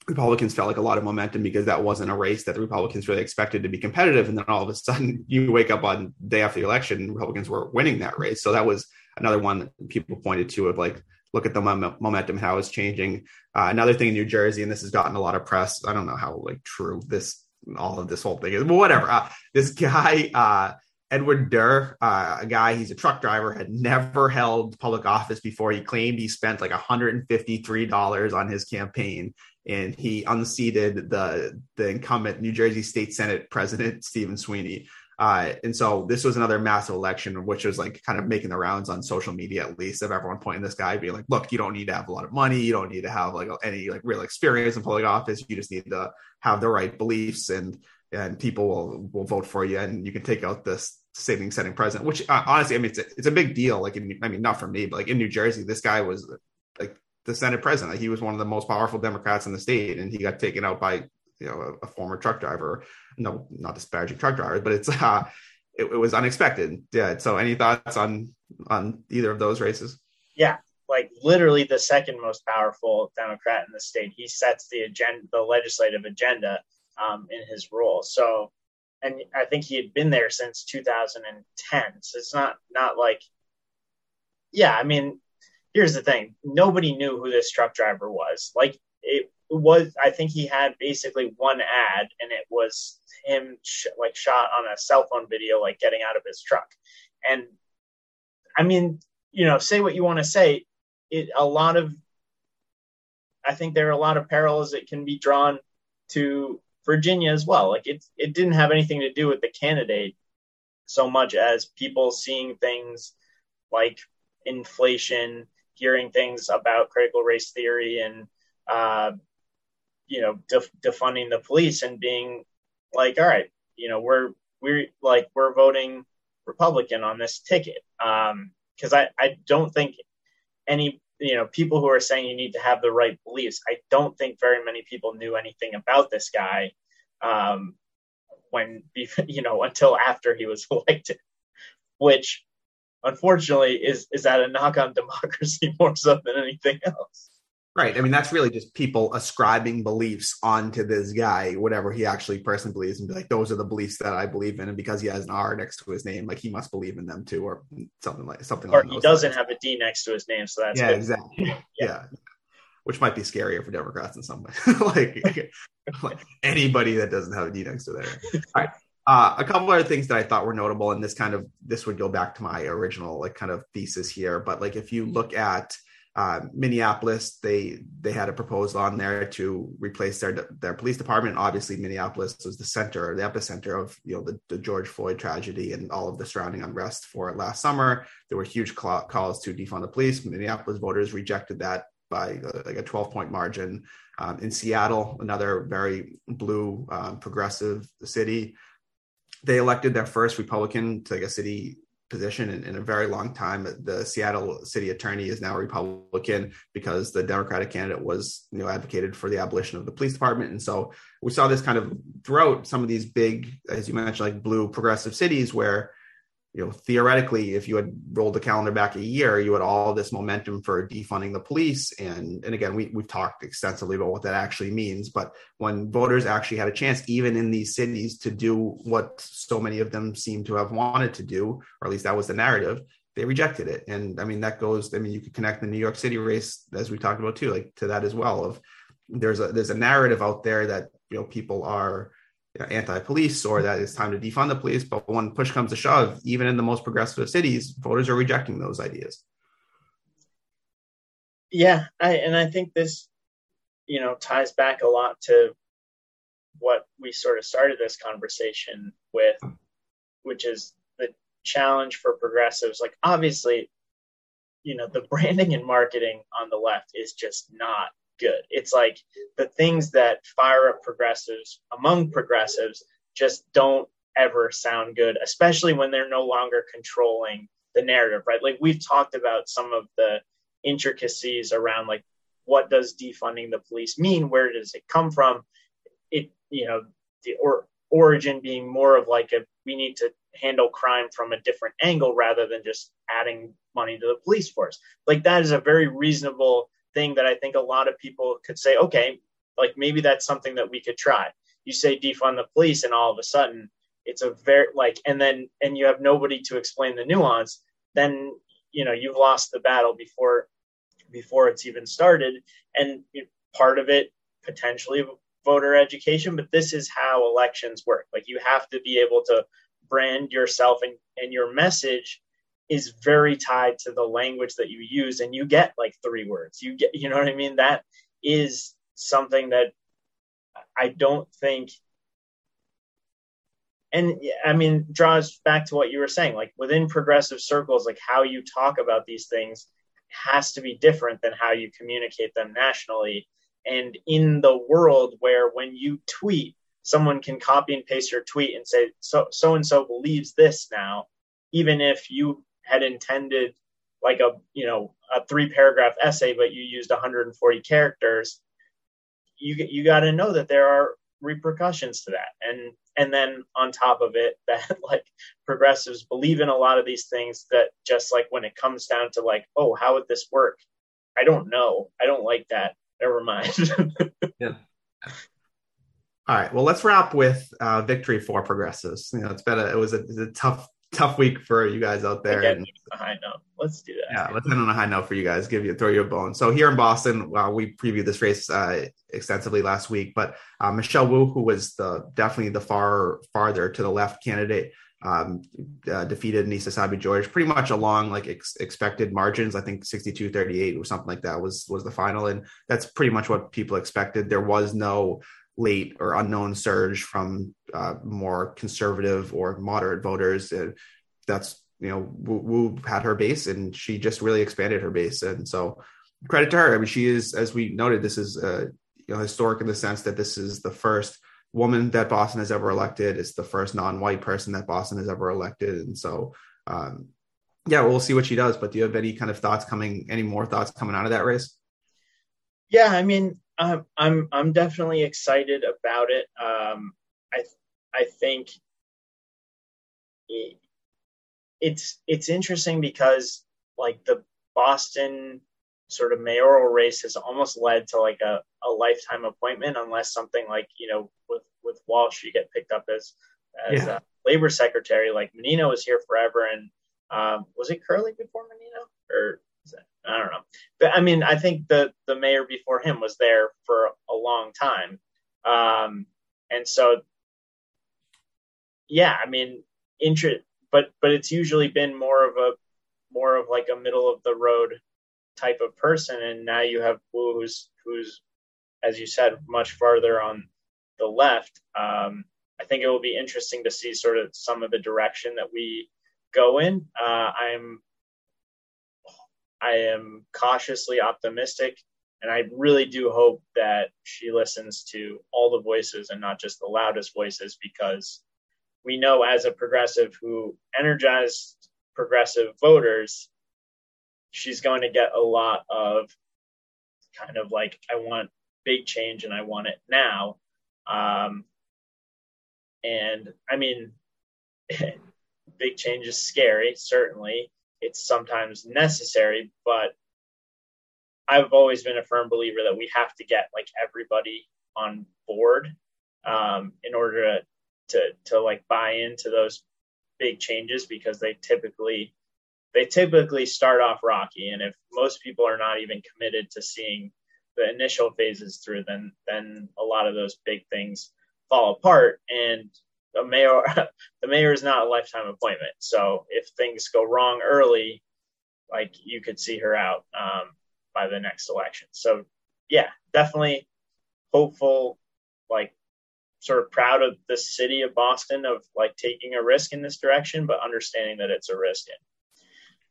Republicans felt like a lot of momentum because that wasn't a race that the Republicans really expected to be competitive. And then all of a sudden, (laughs) you wake up on the day after the election, Republicans were winning that race. So that was another one that people pointed to of like, look at the momentum, how it's changing. Uh, another thing in New Jersey, and this has gotten a lot of press. I don't know how like true this all of this whole thing is, but whatever. Uh, this guy, uh, Edward Durr, uh, a guy, he's a truck driver, had never held public office before. He claimed he spent like $153 on his campaign and he unseated the the incumbent New Jersey State Senate President Stephen Sweeney. Uh, and so this was another massive election, which was like kind of making the rounds on social media, at least of everyone pointing this guy, being like, "Look, you don't need to have a lot of money, you don't need to have like any like real experience in public office. You just need to have the right beliefs, and and people will will vote for you, and you can take out this saving setting president." Which uh, honestly, I mean, it's a, it's a big deal. Like, in, I mean, not for me, but like in New Jersey, this guy was like the Senate president. He was one of the most powerful Democrats in the state, and he got taken out by you know a, a former truck driver. No, not disparaging truck drivers, but it's (laughs) uh, it, it, was unexpected. Yeah. So, any thoughts on on either of those races? Yeah, like literally the second most powerful Democrat in the state. He sets the agenda, the legislative agenda, um, in his role. So, and I think he had been there since 2010. So it's not not like, yeah. I mean, here's the thing nobody knew who this truck driver was like it was i think he had basically one ad and it was him sh- like shot on a cell phone video like getting out of his truck. And i mean you know say what you want to say it a lot of i think there are a lot of parallels that can be drawn to virginia as well. Like it it didn't have anything to do with the candidate so much as people seeing things like inflation hearing things about critical race theory and uh, you know def- defunding the police and being like, all right, you know, we're we're like we're voting Republican on this ticket Um, because I I don't think any you know people who are saying you need to have the right beliefs. I don't think very many people knew anything about this guy um, when (laughs) you know until after he was (laughs) elected, which unfortunately is is that a knock on (laughs) democracy more so than anything else right i mean that's really just people ascribing beliefs onto this guy whatever he actually personally believes and be like those are the beliefs that i believe in and because he has an r next to his name like he must believe in them too or something like something or he doesn't lines. have a d next to his name so that's yeah good. exactly yeah. (laughs) yeah. which might be scarier for democrats in some way (laughs) like, like anybody that doesn't have a d next to their name all right uh, a couple other things that I thought were notable, and this kind of this would go back to my original like kind of thesis here. But like if you look at uh, Minneapolis, they they had a proposal on there to replace their their police department. Obviously, Minneapolis was the center, the epicenter of you know the, the George Floyd tragedy and all of the surrounding unrest for last summer. There were huge calls to defund the police. Minneapolis voters rejected that by uh, like a 12 point margin. Um, in Seattle, another very blue um, progressive city, they elected their first Republican to like a city position in, in, a very long time. The Seattle city attorney is now Republican because the Democratic candidate was, you know, advocated for the abolition of the police department. And so we saw this kind of throughout some of these big, as you mentioned, like blue progressive cities where you know, theoretically, if you had rolled the calendar back a year, you had all this momentum for defunding the police. And and again, we we've talked extensively about what that actually means. But when voters actually had a chance, even in these cities, to do what so many of them seem to have wanted to do, or at least that was the narrative, they rejected it. And I mean, that goes. I mean, you could connect the New York City race, as we talked about too, like to that as well. Of there's a there's a narrative out there that you know people are anti-police or that it's time to defund the police. But when push comes to shove, even in the most progressive cities, voters are rejecting those ideas. Yeah, I, and I think this, you know, ties back a lot to what we sort of started this conversation with, which is the challenge for progressives. Like, obviously, you know, the branding and marketing on the left is just not good. It's like the things that fire up progressives among progressives just don't ever sound good, especially when they're no longer controlling the narrative, right? Like we've talked about some of the intricacies around like what does defunding the police mean? Where does it come from? It you know the or, origin being more of like a we need to handle crime from a different angle rather than just adding money to the police force. Like that is a very reasonable thing that I think a lot of people could say, okay, like maybe that's something that we could try. You say defund the police, and all of a sudden it's a very like, and then and you have nobody to explain the nuance. Then you know you've lost the battle before before it's even started. And part of it potentially voter education, but this is how elections work. Like you have to be able to brand yourself and, and your message is very tied to the language that you use and you get like three words. You get you know what i mean? That is something that i don't think and i mean draws back to what you were saying like within progressive circles like how you talk about these things has to be different than how you communicate them nationally. And in the world where when you tweet someone can copy and paste your tweet and say so so and so believes this now even if you had intended like a you know a three paragraph essay but you used 140 characters you you got to know that there are repercussions to that. And and then on top of it (laughs) that like progressives believe in a lot of these things that just like when it comes down to like oh how would this work? I don't know. I don't like that. Never mind. (laughs) Yeah. All right. Well, let's wrap with uh, victory for progressives. You know, it's been a, it was a, a tough, tough week for you guys out there. And, a high note. Let's do that. Yeah, let's end on a high note for you guys. Give you throw you a bone. So here in Boston, well, we previewed this race uh, extensively last week, but uh, Michelle Wu, who was the definitely the far farther to the left candidate, um, uh, defeated Annissa Essaibi George pretty much along like ex- expected margins. I think 62 38 or something like that was was the final. And that's pretty much what people expected. There was no late or unknown surge from uh, more conservative or moderate voters. And that's you know Wu, Wu had her base, and she just really expanded her base. And so credit to her. I mean, she is, as we noted, this is uh, you know historic in the sense that this is the first woman that Boston has ever elected. It's the first non-white person that Boston has ever elected, and so. Um, yeah, we'll see what she does. But do you have any kind of thoughts coming? Any more thoughts coming out of that race? Yeah, I mean, um, I'm I'm definitely excited about it. Um, I I think it's it's interesting because like the Boston sort of mayoral race has almost led to like a, a lifetime appointment unless something like you know with with Walsh you get picked up as as yeah. a labor secretary like Menino was here forever and um, was it Curley before Menino or I don't know. But I mean, I think the the mayor before him was there for a long time, um, and so yeah, I mean, interest, but but it's usually been more of a more of like a middle of the road type of person, and now you have Wu who's who's as you said much farther on the left. Um, I think it will be interesting to see sort of some of the direction that we go in. Uh, I'm I am cautiously optimistic, and I really do hope that she listens to all the voices and not just the loudest voices, because we know as a progressive who energized progressive voters, she's going to get a lot of kind of like, I want big change and I want it now. Um, and I mean, (laughs) big change is scary, certainly it's sometimes necessary, but I've always been a firm believer that we have to get like everybody on board um, in order to, to to like buy into those big changes because they typically they typically start off rocky. And if most people are not even committed to seeing the initial phases through then then a lot of those big things fall apart. And the mayor (laughs) the mayor is not a lifetime appointment. So if things go wrong early, like you could see her out um, by the next election. So yeah, definitely hopeful, like sort of proud of the city of Boston of like taking a risk in this direction, but understanding that it's a risk.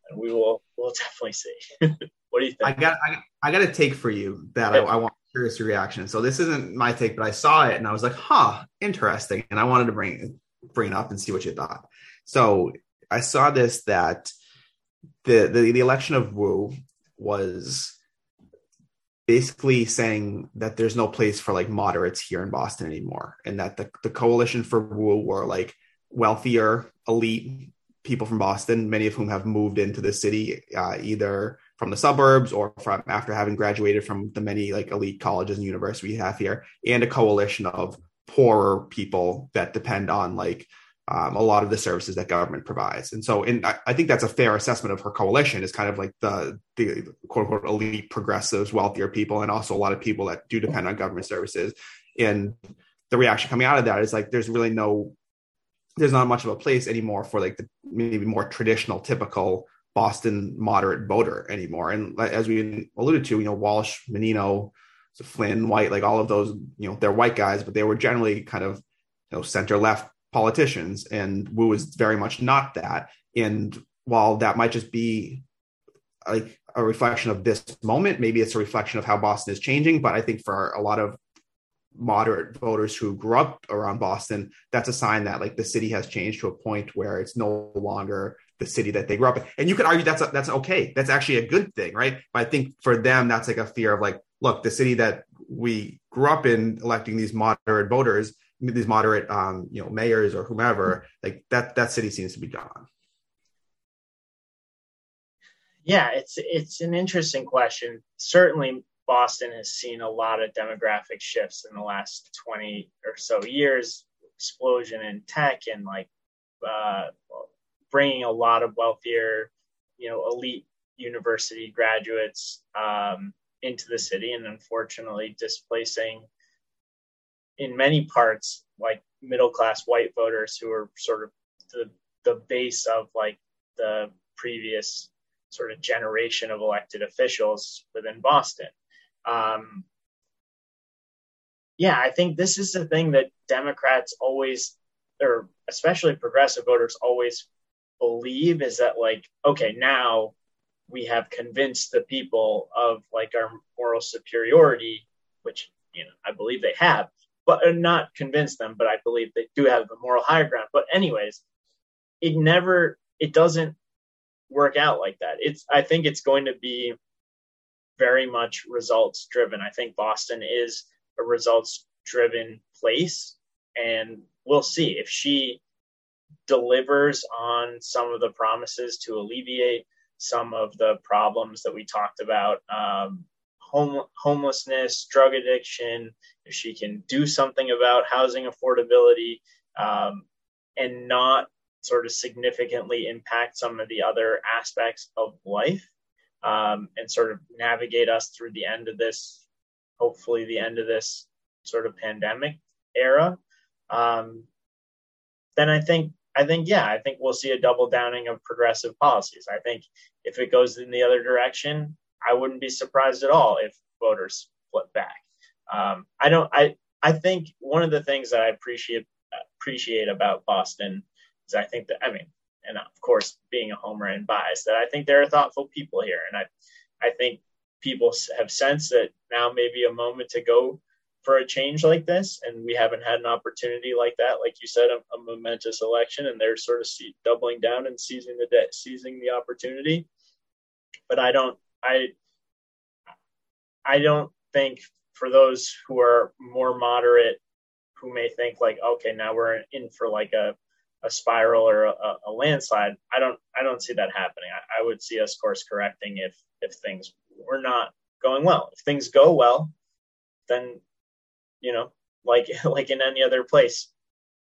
And we will we'll definitely see. (laughs) what do you think? I got I, I got a take for you that I, I want curious your reaction. So this isn't my take, but I saw it and I was like, huh, interesting. And I wanted to bring bring it up and see what you thought. So I saw this that the, the the election of Wu was basically saying that there's no place for like moderates here in Boston anymore, and that the, the coalition for Wu were like wealthier, elite people from Boston, many of whom have moved into the city uh, either from the suburbs or from after having graduated from the many like elite colleges and universities we have here, and a coalition of poorer people that depend on like um, a lot of the services that government provides. And so, and I, I, think that's a fair assessment of her coalition is kind of like the, the quote unquote elite progressives, wealthier people, and also a lot of people that do depend on government services. And the reaction coming out of that is like, there's really no, there's not much of a place anymore for like the maybe more traditional, typical Boston moderate voter anymore. And as we alluded to, you know, Walsh, Menino, Flynn, White, like all of those, you know, they're white guys, but they were generally kind of, you know, center left politicians, and Wu is very much not that. And while that might just be like a reflection of this moment, maybe it's a reflection of how Boston is changing. But I think for a lot of moderate voters who grew up around Boston, that's a sign that like the city has changed to a point where it's no longer the city that they grew up in. And you could argue that's a, that's okay. That's actually a good thing, right? But I think for them, that's like a fear of like, look, the city that we grew up in electing these moderate voters these moderate um, you know mayors or whomever like that that city seems to be gone yeah it's it's an interesting question certainly boston has seen a lot of demographic shifts in the last 20 or so years explosion in tech and like uh, bringing a lot of wealthier you know elite university graduates um, into the city and unfortunately displacing in many parts like middle class white voters who are sort of the the base of like the previous sort of generation of elected officials within Boston. Um, yeah, I think this is the thing that Democrats always, or especially progressive voters always believe is that like, okay, now we have convinced the people of like our moral superiority, which you know I believe they have but uh, not convince them, but I believe they do have the moral higher ground. But anyways, it never it doesn't work out like that. It's I think it's going to be very much results driven. I think Boston is a results driven place and we'll see if she delivers on some of the promises to alleviate some of the problems that we talked about um, home, homelessness, drug addiction, if she can do something about housing affordability um, and not sort of significantly impact some of the other aspects of life um, and sort of navigate us through the end of this, hopefully, the end of this sort of pandemic era, um, then I think I think yeah, I think we'll see a double downing of progressive policies. I think if it goes in the other direction, I wouldn't be surprised at all if voters flip back. Um, I don't. I I think one of the things that I appreciate appreciate about Boston is I think that I mean, and of course, being a homer and biased, that I think there are thoughtful people here, and I I think people have sensed that now may be a moment to go for a change like this, and we haven't had an opportunity like that, like you said, a, a momentous election, and they're sort of see, doubling down and seizing the de- seizing the opportunity. But I don't I I don't think for those who are more moderate, who may think like, okay, now we're in for like a, a spiral or a, a landslide. I don't I don't see that happening. I, I would see us course correcting if if things were not going well. If things go well, then you know, like (laughs) like in any other place,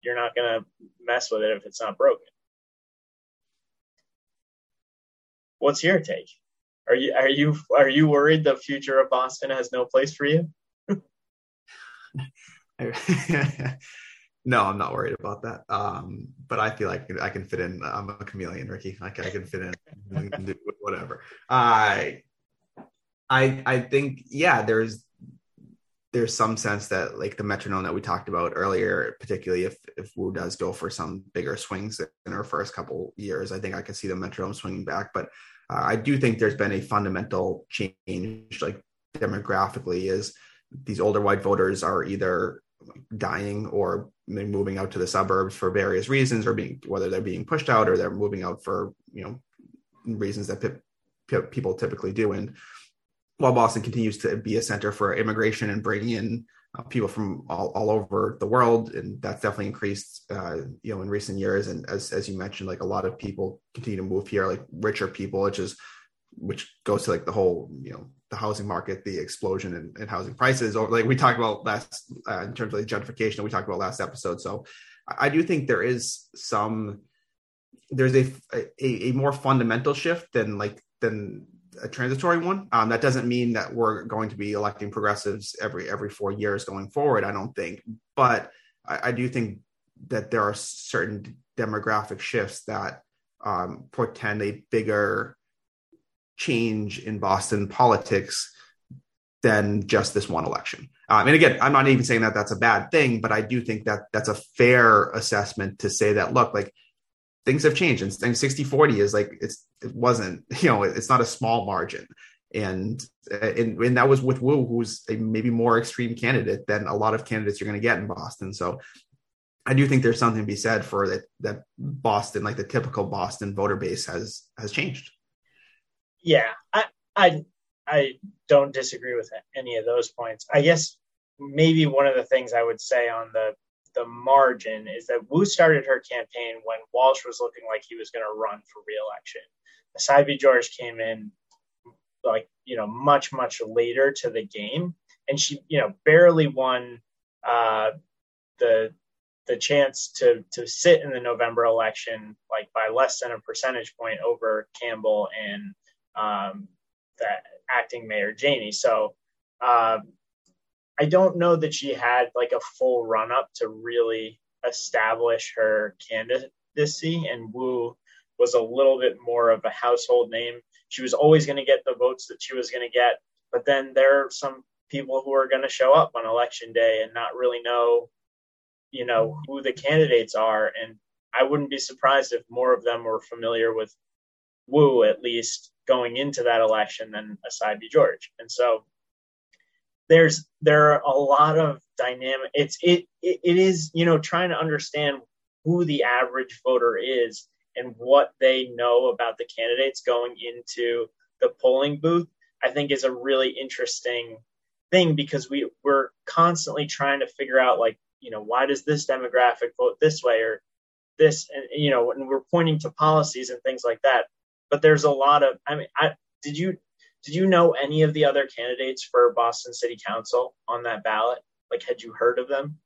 you're not gonna mess with it if it's not broken. What's your take? Are you are you are you worried the future of Boston has no place for you? (laughs) no, I'm not worried about that. Um, but I feel like I can fit in. I'm a chameleon, Ricky. Can, I can fit in (laughs) whatever. I, I, I think yeah. There's there's some sense that like the metronome that we talked about earlier, particularly if if Wu does go for some bigger swings in her first couple years, I think I could see the metronome swinging back. But uh, I do think there's been a fundamental change, like demographically, is these older white voters are either dying or moving out to the suburbs for various reasons, or being whether they're being pushed out or they're moving out for you know reasons that pe- people typically do. And while Boston continues to be a center for immigration and bringing in uh, people from all, all over the world, and that's definitely increased, uh, you know, in recent years. And as as you mentioned, like a lot of people continue to move here, like richer people, which is which goes to like the whole, you know, the housing market, the explosion in, in housing prices, or like we talked about last uh, in terms of the gentrification that we talked about last episode. So I, do think there is some there's a, a, a more fundamental shift than like than a transitory one. Um, that doesn't mean that we're going to be electing progressives every every four years going forward. I don't think, but I, I do think that there are certain demographic shifts that um, portend a bigger change in Boston politics than just this one election. Um, and again, I'm not even saying that that's a bad thing, but I do think that that's a fair assessment to say that look, like things have changed and, and 60 40 is like it's it wasn't (laughs) you know it's not a small margin and and, and that was with Wu, who's a maybe more extreme candidate than a lot of candidates you're going to get in Boston. So I do think there's something to be said for that that Boston, like the typical Boston voter base, has has changed. Yeah, I I I don't disagree with any of those points. I guess maybe one of the things I would say on the the margin is that Wu started her campaign when Walsh was looking like he was going to run for reelection. Essaibi George came in like you know much much later to the game, and she you know barely won uh, the the chance to to sit in the November election like by less than a percentage point over Campbell and um, the acting mayor Janey. So. Uh, I don't know that she had like a full run up to really establish her candidacy, and Wu was a little bit more of a household name. She was always going to get the votes that she was going to get, but then there are some people who are going to show up on election day and not really know, you know, who the candidates are. And I wouldn't be surprised if more of them were familiar with Wu at least going into that election than Essaibi George. And so there's there are a lot of dynamic it's it, it it is you know trying to understand who the average voter is and what they know about the candidates going into the polling booth i think is a really interesting thing because we we're constantly trying to figure out like you know why does this demographic vote this way or this and you know and we're pointing to policies and things like that. But there's a lot of i mean i did you did you know any of the other candidates for Boston City Council on that ballot? Like, had you heard of them?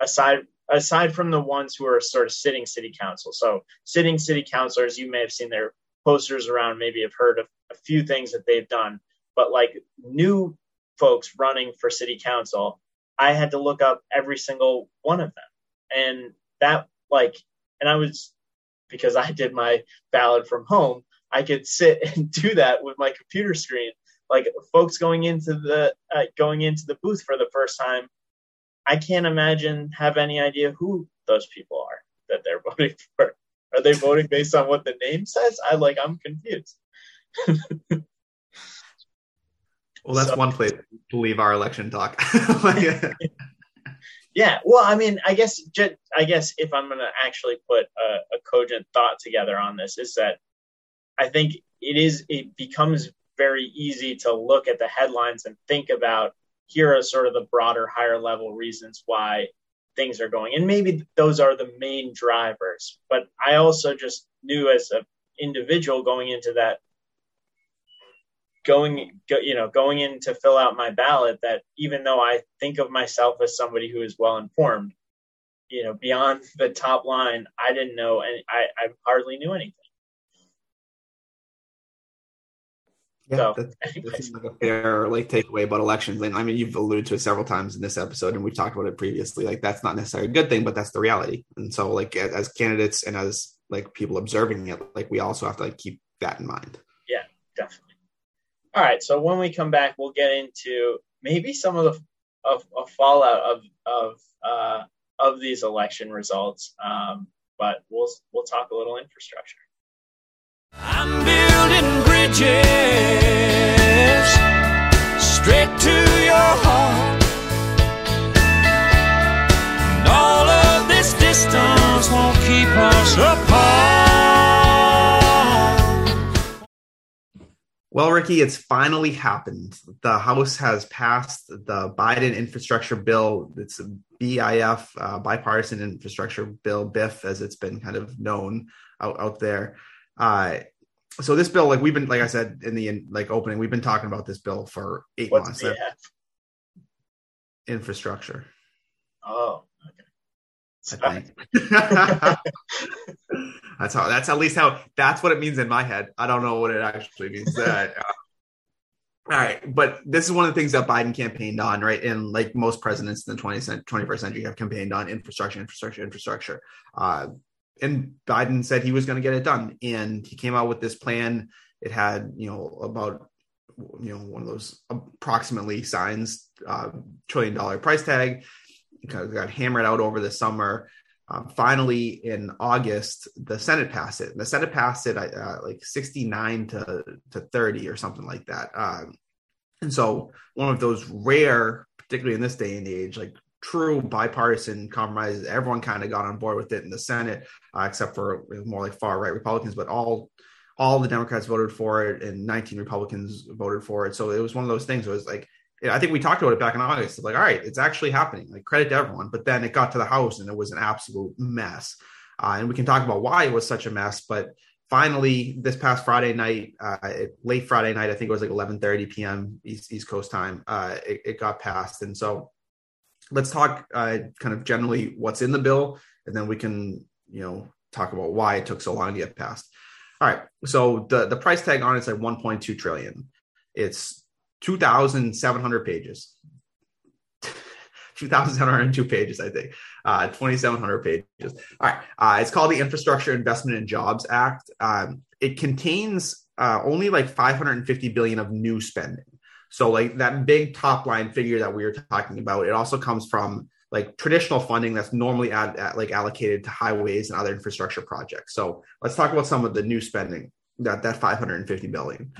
Aside aside from the ones who are sort of sitting city council. So sitting city councilors, you may have seen their posters around, maybe have heard of a few things that they've done. But like new folks running for city council, I had to look up every single one of them. And that like and I was because I did my ballot from home, I could sit (laughs) and do that with my computer screen. Like folks going into the uh, going into the booth for the first time, I can't imagine have any idea who those people are that they're (laughs) voting for. Are they voting based on what the name says? I like I'm confused. (laughs) well, that's so, one place to leave our election talk. yeah, well, I mean, I guess I guess if I'm going to actually put a, a cogent thought together on this, is that I think it is it becomes very easy to look at the headlines and think about here are sort of the broader higher level reasons why things are going. And maybe those are the main drivers. But i also just knew as an individual going into that going you know going in to fill out my ballot that even though i think of myself as somebody who is well informed you know beyond the top line i didn't know and i, I hardly knew anything Yeah, so, that, (laughs) that seems like a fair like takeaway about elections. And I mean, you've alluded to it several times in this episode, and we've talked about it previously. Like that's not necessarily a good thing, but that's the reality. And so, like as, as candidates and as like people observing it, like we also have to like keep that in mind. Yeah, definitely. All right, so when we come back, we'll get into maybe some of the of, of fallout of of uh, of these election results, um, but we'll we'll talk a little infrastructure. Straight to your heart. And all of this distance won't keep us apart. Well, Ricky, it's finally happened. The House has passed the Biden infrastructure bill. It's a BIF, uh, bipartisan infrastructure bill, BIF, as it's been kind of known out, out there. Uh, so this bill, like we've been, like I said in the like opening, we've been talking about this bill for eight What's months. BF? Infrastructure, Oh, I think. (laughs) that's how. That's at least how. That's what it means in my head. I don't know what it actually means. (laughs) That. uh, all right, but this is one of the things that Biden campaigned on, right? And like most presidents in the 20th, 21st century have campaigned on infrastructure, infrastructure, infrastructure. Uh, and Biden said he was going to get it done, and he came out with this plan. It had, you know, about, you know, one of those approximately signs uh, trillion dollar price tag. Got hammered out over the summer. Um, finally, in August, the Senate passed it. And the Senate passed it uh, like 69 to, to 30 or something like that. Um, and so, one of those rare, particularly in this day and age, like true bipartisan compromises, everyone kind of got on board with it in the Senate, uh, except for more like far right Republicans, but all all the Democrats voted for it and 19 Republicans voted for it. So it was one of those things. It was like, I think we talked about it back in August. Like, all right, it's actually happening. Like, credit to everyone. But then it got to the House and it was an absolute mess. Uh, and we can talk about why it was such a mess. But finally, this past Friday night, uh, late Friday night, I think it was like 11:30 p.m. East, East Coast time. Uh, it, it, got passed. And so, let's talk uh, kind of generally what's in the bill, and then we can, you know, talk about why it took so long to get passed. All right. So the the price tag on it's like 1.2 trillion. It's 2,700 pages. (laughs) 2,702 pages, I think. Uh, 2,700 pages. All right. Uh, it's called the Infrastructure Investment and Jobs Act. Um, it contains uh, only like 550 billion of new spending. So like that big top line figure that we were talking about, it also comes from like traditional funding that's normally ad, ad, like allocated to highways and other infrastructure projects. So let's talk about some of the new spending that that 550 billion.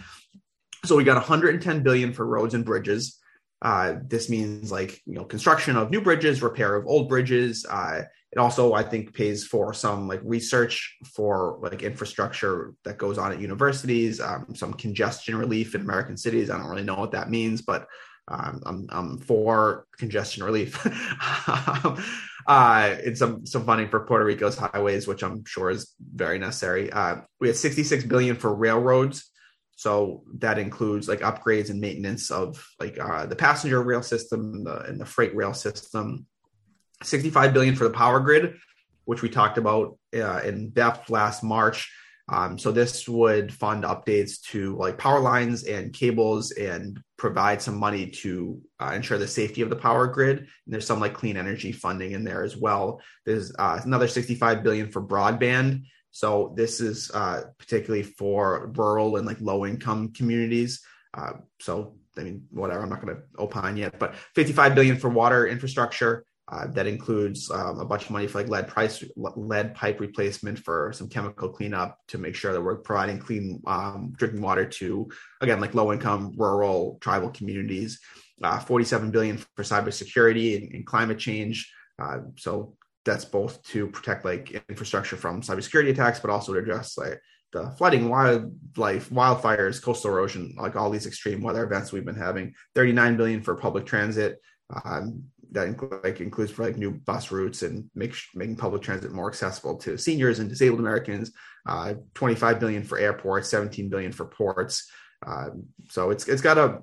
So we got 110 billion for roads and bridges. Uh, this means like you know construction of new bridges, repair of old bridges. Uh, it also I think pays for some like research for like infrastructure that goes on at universities, um, some congestion relief in American cities. I don't really know what that means, but um, I'm, I'm for congestion relief. (laughs) uh, and some some funding for Puerto Rico's highways, which I'm sure is very necessary. Uh, we had 66 billion for railroads. So that includes like upgrades and maintenance of like uh, the passenger rail system the, and the freight rail system. 65 billion for the power grid, which we talked about uh, in depth last March. Um, so this would fund updates to like power lines and cables and provide some money to uh, ensure the safety of the power grid. And there's some like clean energy funding in there as well. There's uh, another 65 billion for broadband. So this is uh, particularly for rural and like low income communities. Uh, so I mean, whatever. I'm not going to opine yet, but 55 billion for water infrastructure. Uh, that includes um, a bunch of money for like lead price lead pipe replacement for some chemical cleanup to make sure that we're providing clean um, drinking water to again like low income rural tribal communities. Uh, 47 billion for cybersecurity and, and climate change. Uh, so that's both to protect like infrastructure from cybersecurity attacks, but also to address like the flooding, wildlife, wildfires, coastal erosion, like all these extreme weather events we've been having. 39 billion for public transit. Um, that inc- like includes like new bus routes and make, making public transit more accessible to seniors and disabled Americans. Uh, 25 billion for airports, 17 billion for ports. Uh, so it's it's got a,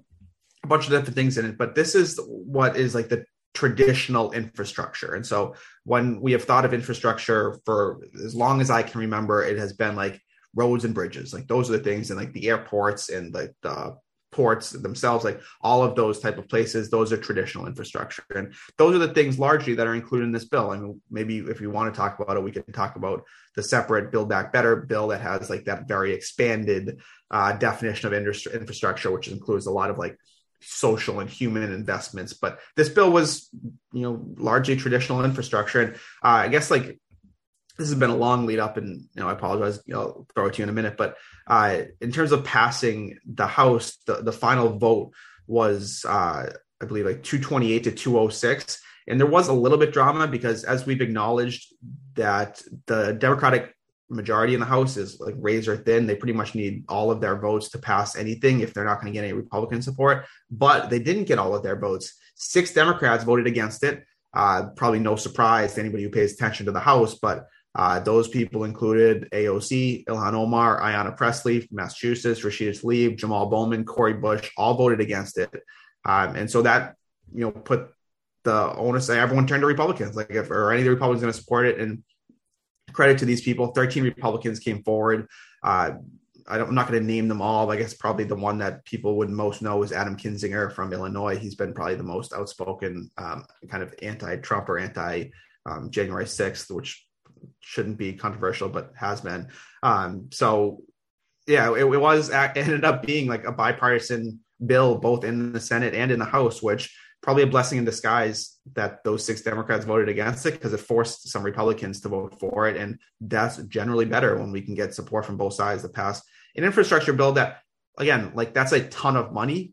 a bunch of different things in it, but this is what is like the traditional infrastructure. And so when we have thought of infrastructure for as long as I can remember, it has been like roads and bridges. Like those are the things and like the airports and like the ports themselves, like all of those type of places, those are traditional infrastructure. And those are the things largely that are included in this bill. I mean, maybe if we want to talk about it, we can talk about the separate Build Back Better bill that has like that very expanded uh, definition of industri- infrastructure, which includes a lot of like social and human investments. But this bill was, you know, largely traditional infrastructure. And uh, I guess like this has been a long lead up, and you know, I apologize. You know, I'll throw it to you in a minute. But uh, in terms of passing the House, the, the final vote was, uh, I believe, like 228 to 206. And there was a little bit drama because, as we've acknowledged, that the Democratic majority in the House is like razor thin. They pretty much need all of their votes to pass anything if they're not going to get any Republican support. But they didn't get all of their votes. Six Democrats voted against it. Uh, probably no surprise to anybody who pays attention to the House, but uh, those people included AOC, Ilhan Omar, Ayanna Pressley from Massachusetts, Rashida Tlaib, Jamal Bowman, Cori Bush, all voted against it. Um, and so that, you know, put the onus, everyone turned to Republicans, like if, or any of the Republicans going to support it. And credit to these people, 13 Republicans came forward. Uh, I am not going to name them all. But I guess probably the one that people would most know is Adam Kinzinger from Illinois. He's been probably the most outspoken, um, kind of anti-Trump or anti um, January 6th, which shouldn't be controversial, but has been. Um, so yeah, it, it was it ended up being like a bipartisan bill, both in the Senate and in the House, which probably a blessing in disguise that those six Democrats voted against it because it forced some Republicans to vote for it. And that's generally better when we can get support from both sides to pass an infrastructure bill that, again, like that's a ton of money,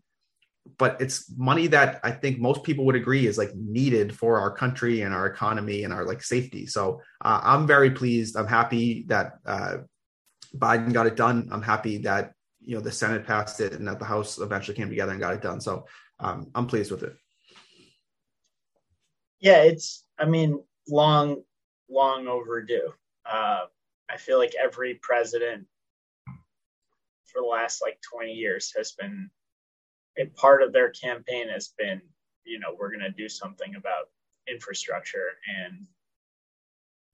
but it's money that I think most people would agree is like needed for our country and our economy and our like safety. So uh, I'm very pleased. I'm happy that uh, Biden got it done. I'm happy that you know the Senate passed it and that the House eventually came together and got it done. So um, I'm pleased with it. Yeah, it's I mean long, long overdue. Uh, I feel like every president for the last like 20 years has been a part of their campaign has been, you know, we're going to do something about infrastructure. And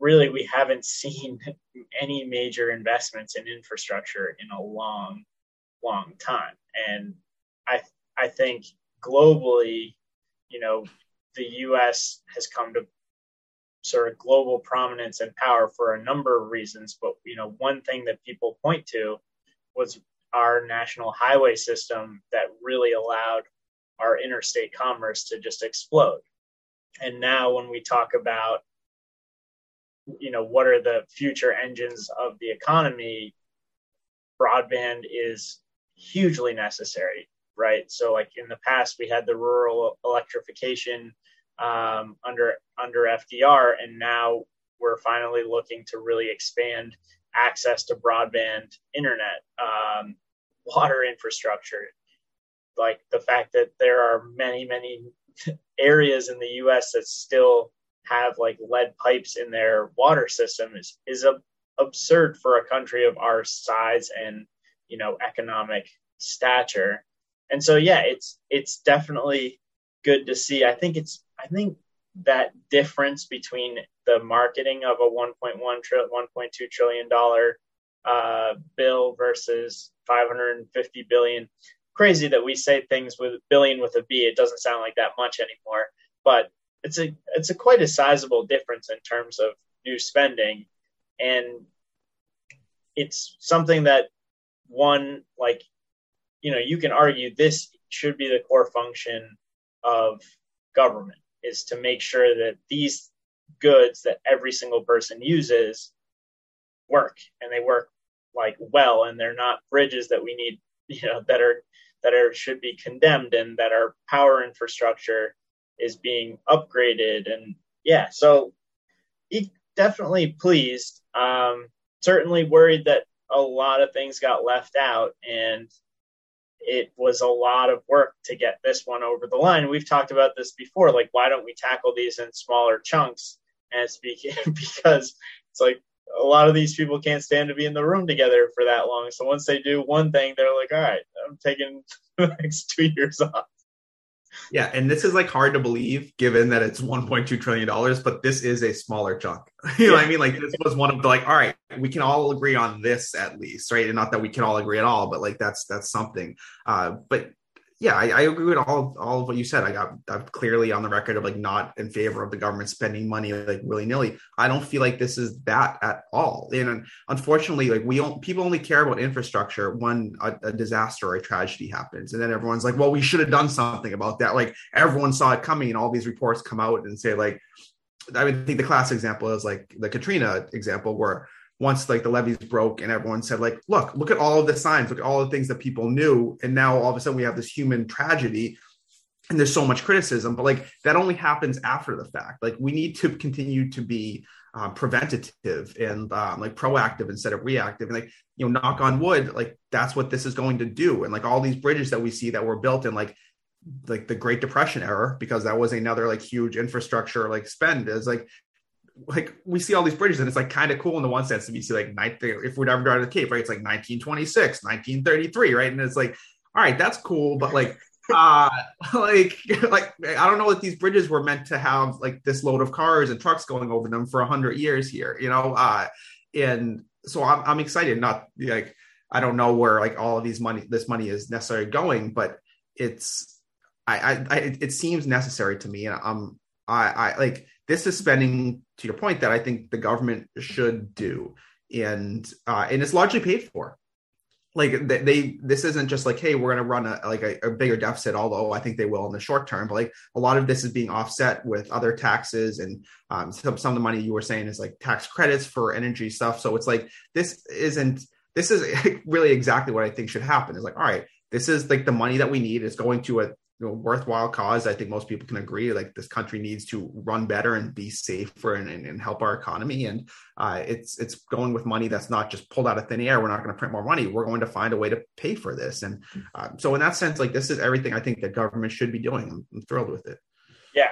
really, we haven't (laughs) seen any major investments in infrastructure in a long, long time. And I, I think globally, you know, the U.S. has come to sort of global prominence and power for a number of reasons. But you know, one thing that people point to was our national highway system that really allowed our interstate commerce to just explode. And now, when we talk about, you know, what are the future engines of the economy, broadband is hugely necessary, right? So, like in the past, we had the rural electrification um, under under FDR, and now we're finally looking to really expand access to broadband internet, um, water infrastructure. Like the fact that there are many, many (laughs) areas in the U.S. that still have like lead pipes in their water system is is a, absurd for a country of our size and you know economic stature. And so yeah, it's it's definitely good to see. I think it's I think that difference between the marketing of a 1.1 trillion, 1.2 trillion dollar uh, bill versus 550 billion. Crazy that we say things with billion with a B. It doesn't sound like that much anymore, but it's a it's a quite a sizable difference in terms of new spending, and it's something that one like you know you can argue this should be the core function of government is to make sure that these goods that every single person uses work and they work like well and they're not bridges that we need (laughs) you know that are that are should be condemned and that our power infrastructure is being upgraded and yeah so definitely pleased um certainly worried that a lot of things got left out and it was a lot of work to get this one over the line. We've talked about this before. Like, why don't we tackle these in smaller chunks? And it's (laughs) because it's like a lot of these people can't stand to be in the room together for that long. So once they do one thing, they're like, all right, I'm taking (laughs) the next two years off. Yeah, and this is like hard to believe given that it's 1.2 trillion dollars, but this is a smaller chunk. (laughs) you know what I mean? Like this was one of the like, all right, we can all agree on this at least, right? And not that we can all agree at all, but like that's that's something. Uh, but yeah, I, I, agree with all all of what you said. I got I'm clearly on the record of like not in favor of the government spending money like willy nilly. I don't feel like this is that at all. And unfortunately, like we don't people only care about infrastructure when a, a disaster or a tragedy happens, and then everyone's like, well, we should have done something about that. Like everyone saw it coming, and all these reports come out and say like, I mean, think the classic example is like the Katrina example where once like the levees broke and everyone said like look look at all of the signs look at all the things that people knew and now all of a sudden we have this human tragedy and there's so much criticism, but like that only happens after the fact. Like we need to continue to be uh, preventative and um, like proactive instead of reactive. And like you know, knock on wood, like that's what this is going to do. And like all these bridges that we see that were built in like like the Great Depression era, because that was another like huge infrastructure like spend is like like we see all these bridges and it's like kind of cool in the one sense to be see like if we'd ever drive to the Cape, right? It's like 1926, 1933, right? And it's like, all right, that's cool, but like (laughs) uh like (laughs) like i don't know that these bridges were meant to have like this load of cars and trucks going over them for 100 years here you know uh and so i'm, I'm excited not like i don't know where like all of these money this money is necessarily going but it's i i, I it seems necessary to me and i'm i i like this is spending to your point that i think the government should do. And uh and it's largely paid for. Like they, they, this isn't just like hey we're going to run a like a, a, bigger deficit although i think they will in the short term. But like a lot of this is being offset with other taxes and um, some, some of the money you were saying is like tax credits for energy stuff. So it's like this isn't this is (laughs) really exactly what i think should happen. Is like all right this is like the money that we need is going to a you know, worthwhile cause. I think most people can agree. Like this country needs to run better and be safer and, and, and help our economy. And uh, it's it's going with money that's not just pulled out of thin air. We're not going to print more money. We're going to find a way to pay for this. And uh, so, in that sense, like this is everything I think that government should be doing. I'm, I'm thrilled with it. Yeah,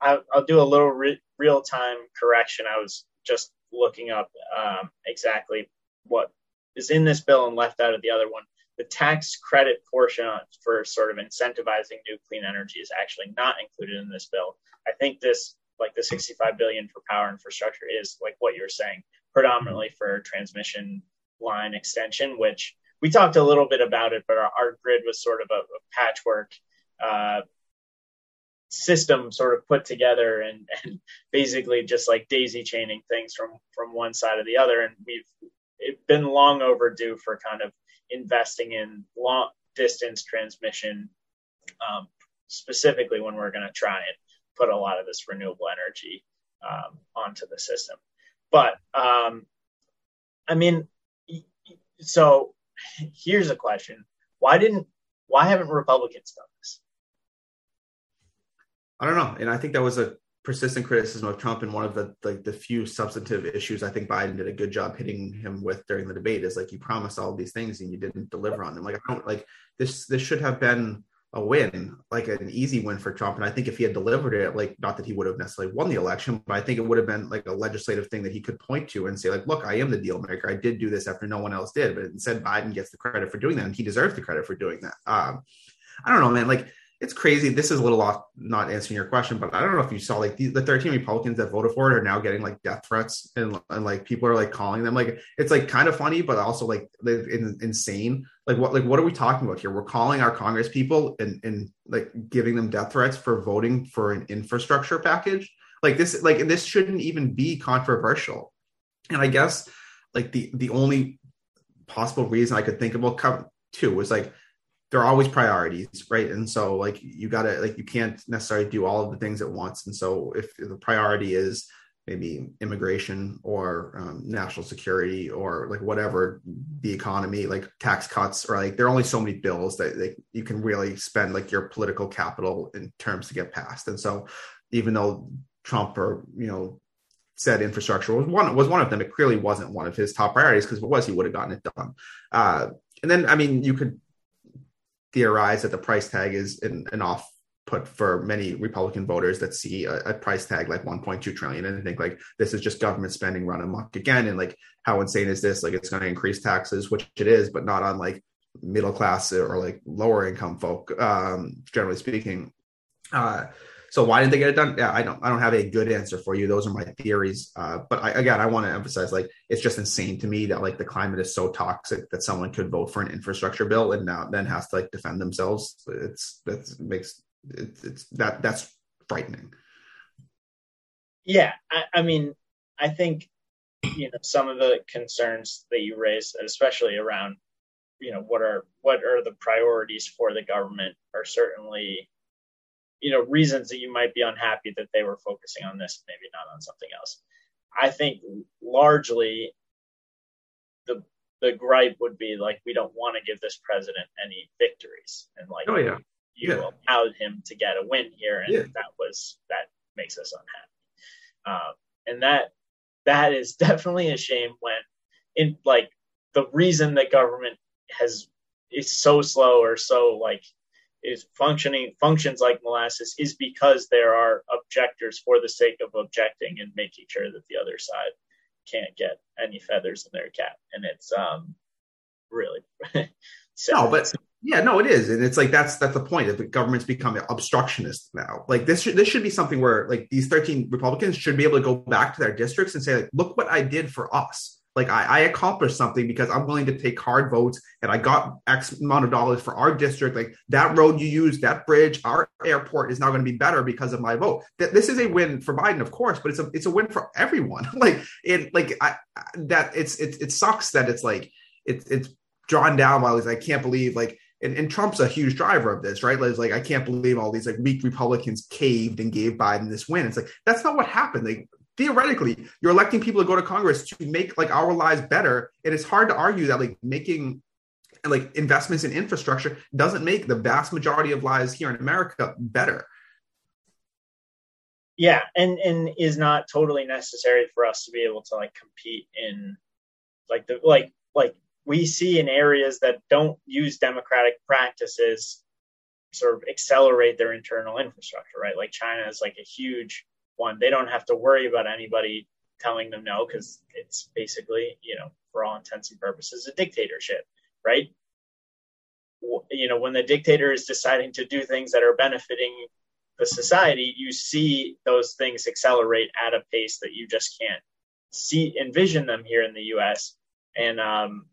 I'll, I'll do a little re- real time correction. I was just looking up um, exactly what is in this bill and left out of the other one the tax credit portion for sort of incentivizing new clean energy is actually not included in this bill. I think this, like the 65 billion for power infrastructure, is like what you're saying, predominantly for transmission line extension, which we talked a little bit about it, but our, our grid was sort of a, a patchwork uh, system sort of put together and, and basically just like daisy chaining things from from one side or the other and we've been long overdue for kind of investing in long distance transmission, um, specifically when we're going to try and put a lot of this renewable energy um, onto the system. But um, I mean, so here's a question: Why didn't why haven't Republicans done this? I don't know, and I think that was a persistent criticism of Trump and one of the like the few substantive issues I think Biden did a good job hitting him with during the debate is like you promised all these things and you didn't deliver on them. Like I don't like this this should have been a win, like an easy win for Trump. And I think if he had delivered it, like not that he would have necessarily won the election, but I think it would have been like a legislative thing that he could point to and say, like, look, I am the deal maker. I did do this after no one else did. But instead Biden gets the credit for doing that and he deserves the credit for doing that. Um, I don't know, man. Like it's crazy. This is a little off, not answering your question, but I don't know if you saw like the, the 13 Republicans that voted for it are now getting like death threats and, and like people are like calling them like it's like kind of funny, but also like in, insane. Like what like what are we talking about here? We're calling our Congress people and and like giving them death threats for voting for an infrastructure package. Like this like this shouldn't even be controversial. And I guess like the the only possible reason I could think about come too was like there are always priorities, right? And so like you gotta like you can't necessarily do all of the things at once. And so if the priority is maybe immigration or um, national security or like whatever the economy, like tax cuts or like there are only so many bills that you can really spend like your political capital in terms to get passed. And so even though Trump or you know said infrastructure was one was one of them, it clearly wasn't one of his top priorities because if it was, he would have gotten it done. Uh, and then I mean you could theorize that the price tag is an, an off put for many Republican voters that see a, a, price tag like 1.2 trillion and think like this is just government spending run amok again and like how insane is this? Like it's going to increase taxes which it is but not on like middle class or like lower income folk um generally speaking. Uh so why didn't they get it done? Yeah, I don't. I don't have a good answer for you. Those are my theories. Uh, but I, again, I want to emphasize like it's just insane to me that like the climate is so toxic that someone could vote for an infrastructure bill and now then has to like defend themselves. It's that makes it's, it's that that's frightening. Yeah, I, I mean, I think you know some of the concerns that you raised, especially around you know what are what are the priorities for the government, are certainly you know reasons that you might be unhappy that they were focusing on this maybe not on something else i think largely the the gripe would be like we don't want to give this president any victories and like oh yeah you Yeah. allowed him to get a win here, and Yeah. that was that makes us unhappy. Um, and that that is (laughs) definitely a shame when in like the reason that government has is so slow or so like is functioning functions like molasses is because there are objectors for the sake of objecting and making sure that the other side can't get any feathers in their cap and it's um really (laughs) sad. No, but yeah, no, it is, and it's like that's that's the point. That the government's become obstructionist now. Like this, should, this should be something where like these thirteen Republicans should be able to go back to their districts and say, like, look what I did for us. Like I, I accomplished something because I'm willing to take hard votes, and I got X amount of dollars for our district. Like that road you use, that bridge, our airport is now going to be better because of my vote. Th- This is a win for Biden, of course, but it's a it's a win for everyone. (laughs) like it, like I, that it's it it sucks that it's like it's it's drawn down he's like, I can't believe like and, and Trump's a huge driver of this, right? It's like I can't believe all these like weak Republicans caved and gave Biden this win. It's like that's not what happened. Like theoretically, you're electing people to go to Congress to make like our lives better, and it's hard to argue that like making like investments in infrastructure doesn't make the vast majority of lives here in America better. yeah and and is not totally necessary for us to be able to like compete in like the like like we see in areas that don't use democratic practices sort of accelerate their internal infrastructure right like china is like a huge one they don't have to worry about anybody telling them no because it's basically you know for all intents and purposes a dictatorship right you know when the dictator is deciding to do things that are benefiting the society, you see those things accelerate at a pace that you just can't see envision them here in the U.S. And um,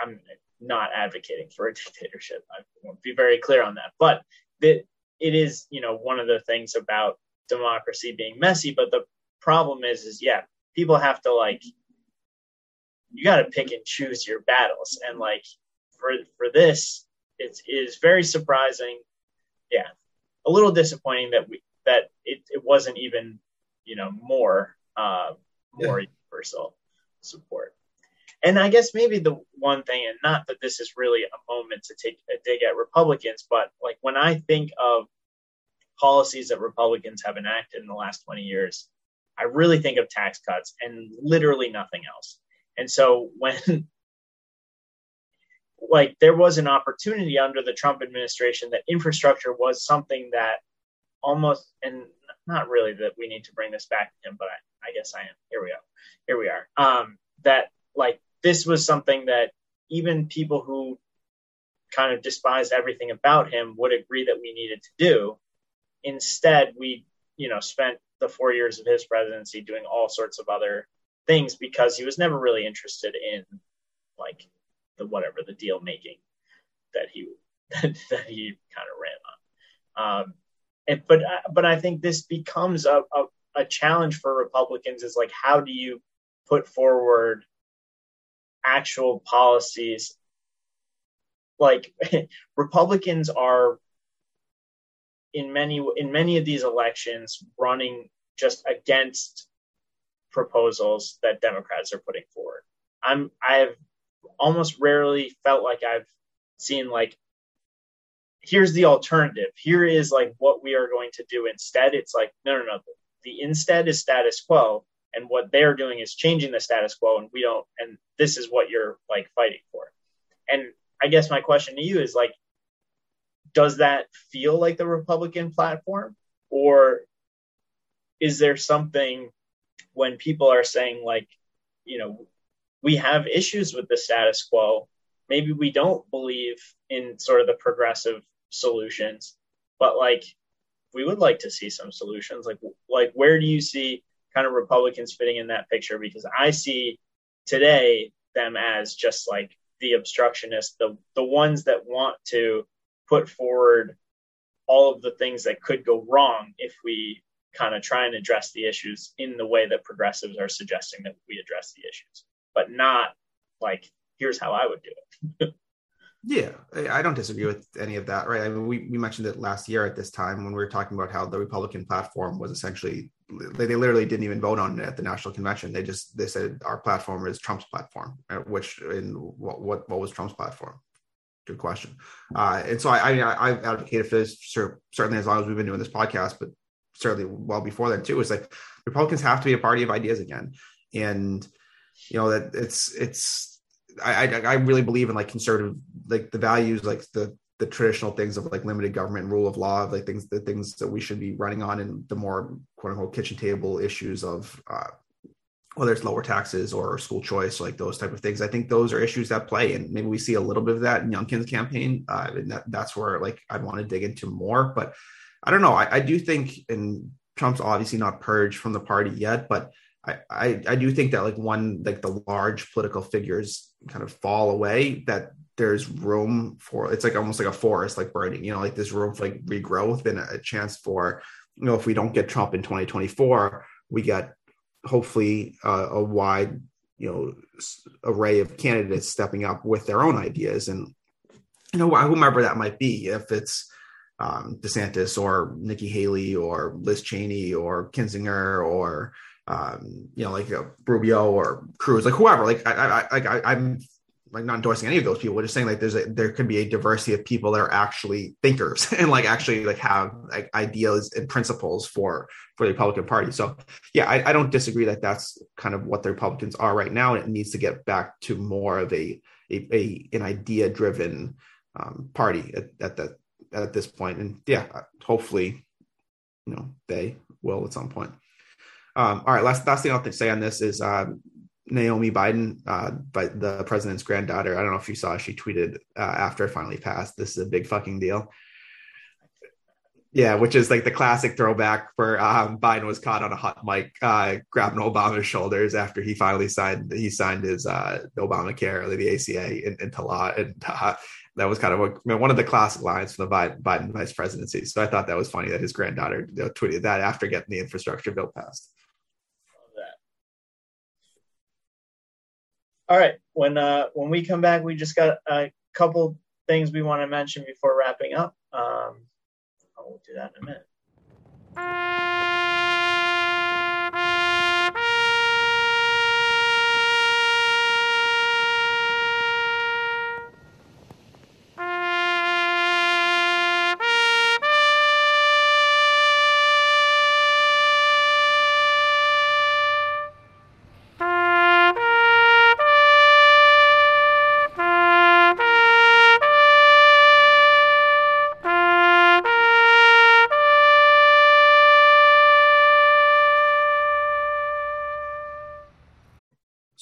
I'm not advocating for a (laughs) dictatorship. I want to be very clear on that. But it is, you know, one of the things about democracy being messy. But the problem is, is yeah, people have to like you got to pick and choose your battles, and like for for this, it is very surprising. Yeah, a little disappointing that we that it, it wasn't even you know more uh, more universal support. And I guess maybe the one thing, and not that this is really a moment to take a dig at Republicans, but like when I think of policies that Republicans have enacted in the last 20 years, I really think of tax cuts and literally nothing else. And so when (laughs) like there was an opportunity under the Trump administration that infrastructure was something that almost and not really that we need to bring this back to him, but I, I guess I am. Here we go. Here we are. Um, that like this was something that even people who kind of despised everything about him would agree that we needed to do. Instead, we you know spent the four years of his presidency doing all sorts of other things because he was never really interested in like the whatever the deal making that he (laughs) that, that he kind of ran on. Um, and, but but I think this becomes a, a, a challenge for Republicans is like how do you put forward actual policies like (laughs) Republicans are in many in many of these elections running just against proposals that Democrats are putting forward. I'm I have almost rarely felt like I've seen like here's the alternative. Here is like what we are going to do instead. It's like no no no. The instead is status quo and what they're doing is changing the status quo and we don't and this is what you're like fighting for. And I guess my question to you is like does that feel like the Republican platform? Or is there something when people are saying like you know we have issues with the status quo maybe we don't believe in sort of the progressive solutions but like we would like to see some solutions? Like like where do you see kind of republicans fitting in that picture? Because i see today them as just like the obstructionists the the ones that want to put forward all of the things that could go wrong if we kind of try and address the issues in the way that progressives are suggesting that we address the issues, but not like, here's how I would do it. (laughs) Yeah, I don't disagree with any of that, right? I mean, we, we mentioned it last year at this time when we were talking about how the Republican platform was essentially they, they literally didn't even vote on it at the national convention. They just they said our platform is Trump's platform, uh, which in what what what was Trump's platform? Good question. Uh, and so I, I I've advocated for this certainly as long as we've been doing this podcast, but certainly well before then too. Is like Republicans have to be a party of ideas again, and you know that it's it's I I, I really believe in like conservative like the values like the the traditional things of like limited government rule of law like things the things that we should be running on and the more quote unquote kitchen table issues of uh, whether it's lower taxes or school choice, like those type of things. I think those are issues that play, and maybe we see a little bit of that in Youngkin's campaign. Uh, and that, that's where like I'd want to dig into more. But I don't know. I, I, do think, and Trump's obviously not purged from the party yet, but I, I, I do think that like one like the large political figures kind of fall away. That there's room for it's like almost like a forest like burning. You know, like there's room for like regrowth and a chance for you know if we don't get Trump in 2024, we get hopefully uh, a wide you know array of candidates stepping up with their own ideas and you know whomever that might be if it's um, DeSantis or Nikki Haley or Liz Cheney or Kinzinger or um, you know like uh, Rubio or Cruz like whoever like I, I, I I'm like not endorsing any of those people. We're just saying like there's a there could be a diversity of people that are actually thinkers (laughs) and like actually like have like ideas and principles for for the Republican Party. So yeah, I, I don't disagree that that's kind of what the Republicans are right now, and it needs to get back to more of a a, a an idea driven um, party at, at that at this point. And yeah, hopefully, you know, they will at some point. Um, all right, last last thing I'll say on this is um, Naomi Biden, uh, but the president's granddaughter. I don't know if you saw. She tweeted uh, after it finally passed. This is a big fucking deal. Yeah, which is like the classic throwback for um, Biden was caught on a hot mic uh, grabbing Obama's shoulders after he finally signed he signed his uh, Obamacare or the ACA in, into law, and uh, that was kind of one of the classic lines from the Biden, Biden vice presidency. So I thought that was funny that his granddaughter tweeted that after getting the infrastructure bill passed. All right. When uh, when we come back, we just got a couple things we want to mention before wrapping up. Um, I'll do that in a minute.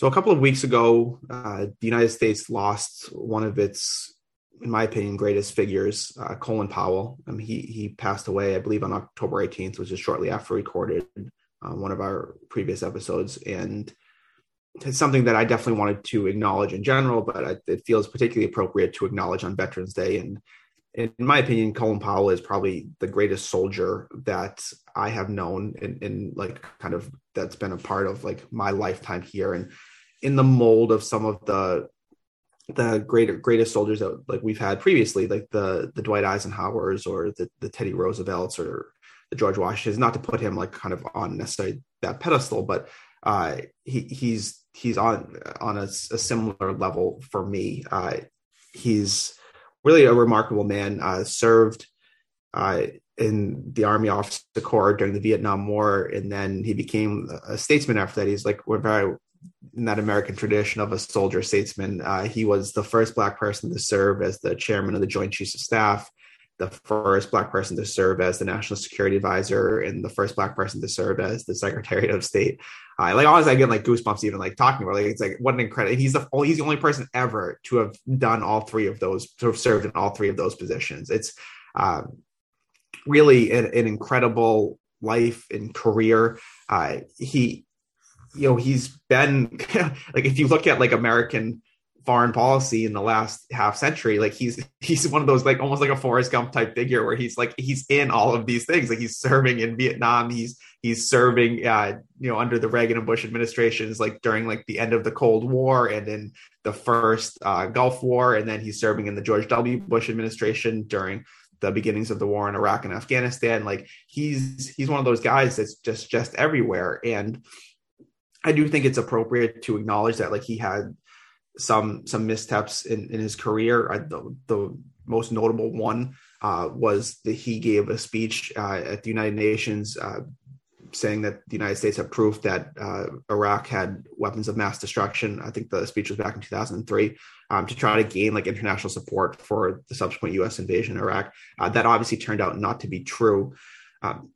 So a couple of weeks ago, uh, the United States lost one of its, in my opinion, greatest figures, uh, Colin Powell. Um, he he passed away, I believe, on October 18th, which is shortly after we recorded uh, one of our previous episodes, and it's something that I definitely wanted to acknowledge in general, but I, it feels particularly appropriate to acknowledge on Veterans Day. And in my opinion, Colin Powell is probably the greatest soldier that I have known in, in like kind of that's been a part of like my lifetime here and in the mold of some of the the greater greatest soldiers that like we've had previously, like the the Dwight Eisenhowers or the, the Teddy Roosevelts or the George Washingtons, not to put him like kind of on necessarily that pedestal, but uh, he he's he's on on a, a similar level for me. Uh, he's really a remarkable man. Uh, served uh, in the Army Officer Corps during the Vietnam War, and then he became a statesman after that. He's like very in that American tradition of a soldier statesman. Uh, he was the first black person to serve as the chairman of the Joint Chiefs of Staff, the first black person to serve as the national security advisor, and the first black person to serve as the Secretary of State. Uh, like honestly, I get like goosebumps even like talking about. It. Like it's like what an incredible. He's the he's the only person ever to have done all three of those to have served in all three of those positions. It's um, really an, an, incredible life and career. Uh, he, you know, he's been (laughs) like if you look at like American foreign policy in the last half century. Like he's he's one of those like almost like a Forrest Gump type figure where he's like he's in all of these things. Like he's serving in Vietnam. He's he's serving uh, you know under the Reagan and Bush administrations, like during like the end of the Cold War and in the first uh, Gulf War, and then he's serving in the George W. Bush administration during the beginnings of the war in Iraq and Afghanistan. Like he's he's one of those guys that's just just everywhere and. I do think it's appropriate to acknowledge that like he had some some missteps in, in his career. I, the, the most notable one uh, was that he gave a speech uh, at the United Nations uh, saying that the United States had proof that uh, Iraq had weapons of mass destruction. I think the speech was back in 2003 um, to try to gain like international support for the subsequent U.S. invasion of Iraq. Uh, that obviously turned out not to be true. Um,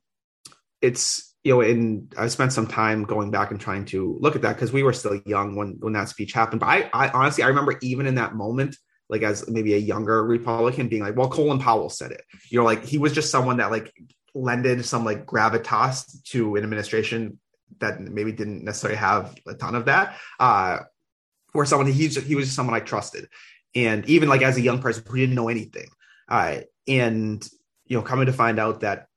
it's you know, and I spent some time going back and trying to look at that because we were still young when when that speech happened. But I, I honestly, I remember even in that moment, like as maybe a younger Republican, being like, "Well, Colin Powell said it." You know, like he was just someone that like lended some like gravitas to an administration that maybe didn't necessarily have a ton of that. Uh, or someone he's he was just someone I trusted, and even like as a young person who didn't know anything, uh, and you know, coming to find out that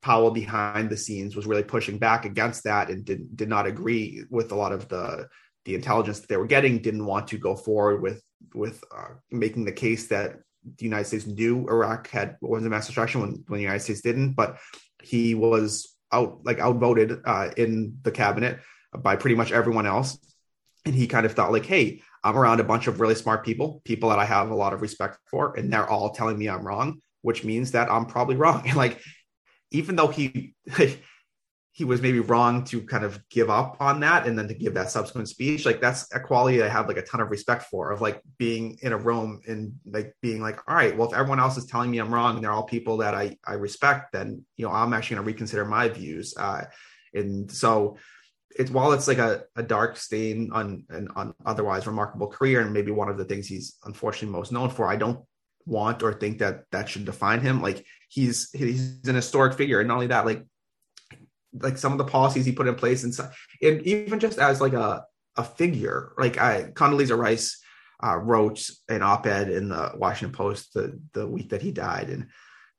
Powell behind the scenes was really pushing back against that and did did not agree with a lot of the the intelligence that they were getting. Didn't want to go forward with with uh, making the case that the United States knew Iraq had weapons of mass destruction when when the United States didn't. But he was out like outvoted uh, in the cabinet by pretty much everyone else, and he kind of thought like, hey. I'm around a bunch of really smart people, people that I have a lot of respect for, and they're all telling me I'm wrong, which means that I'm probably wrong. (laughs) And like even though he (laughs) he was maybe wrong to kind of give up on that and then to give that subsequent speech like that's a quality i have like a ton of respect for of like being in a room and like being like all right well if everyone else is telling me i'm wrong and they're all people that i i respect then you know i'm actually going to reconsider my views. Uh and so it's while it's like a, a dark stain on an on otherwise remarkable career and maybe one of the things he's unfortunately most known for i don't want or think that that should define him. Like he's he's an historic figure, and not only that, like like some of the policies he put in place, and, so, and even just as like a a figure, like I Condoleezza Rice uh, wrote an op-ed in the Washington Post the the week that he died, and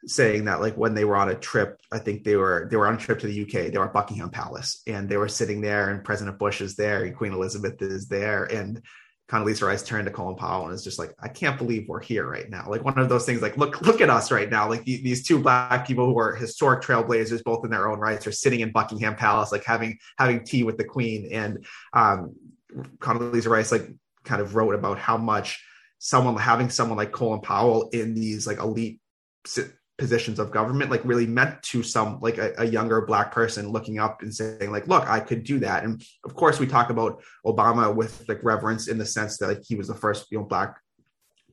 saying that like when they were on a trip, I think they were they were on a trip to the UK. They were at Buckingham Palace, and they were sitting there, and President Bush is there, and Queen Elizabeth is there, and Condoleezza Rice turned to Colin Powell and is just like, I can't believe we're here right now. Like one of those things, like look, look at us right now. Like the, these two black people who are historic trailblazers, both in their own rights, are sitting in Buckingham Palace, like having having tea with the Queen. And um, Condoleezza Rice like kind of wrote about how much someone having someone like Colin Powell in these like elite positions of government like really meant to some like a, a, younger black person looking up and saying like look i could do that and of course we talk about obama with like reverence in the sense that like he was the first you know black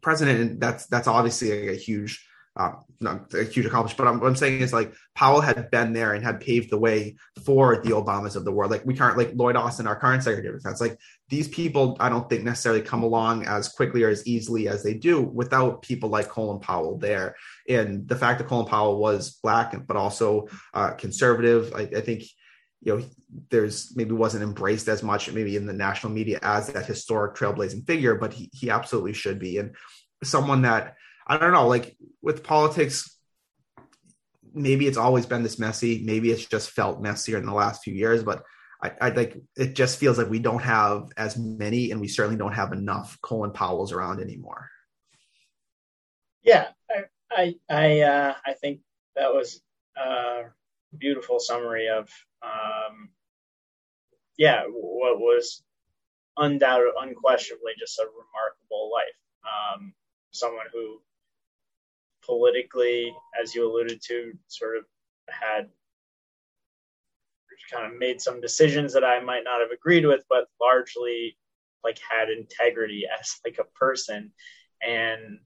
president and that's that's obviously a, a huge um, not a huge accomplishment, but I'm, what I'm saying is like Powell had been there and had paved the way for the Obamas of the world. Like we can't like Lloyd Austin, our current Secretary of Defense. Like these people, I don't think necessarily come along as quickly or as easily as they do without people like Colin Powell there. And the fact that Colin Powell was black, but also uh, conservative, I, I think you know there's maybe wasn't embraced as much maybe in the national media as that historic trailblazing figure but he, he absolutely should be and someone that I don't know, like with politics, maybe it's always been this messy. Maybe it's just felt messier in the last few years, but I, I like it just feels like we don't have as many, and we certainly don't have enough Colin Powells around anymore. Yeah, I I uh, I think that was a beautiful summary of um, yeah what was undoubted, unquestionably just a remarkable life. Um, someone who politically, as you alluded to, sort of had kind of made some decisions that I might not have agreed with, but largely like had integrity as like a person. And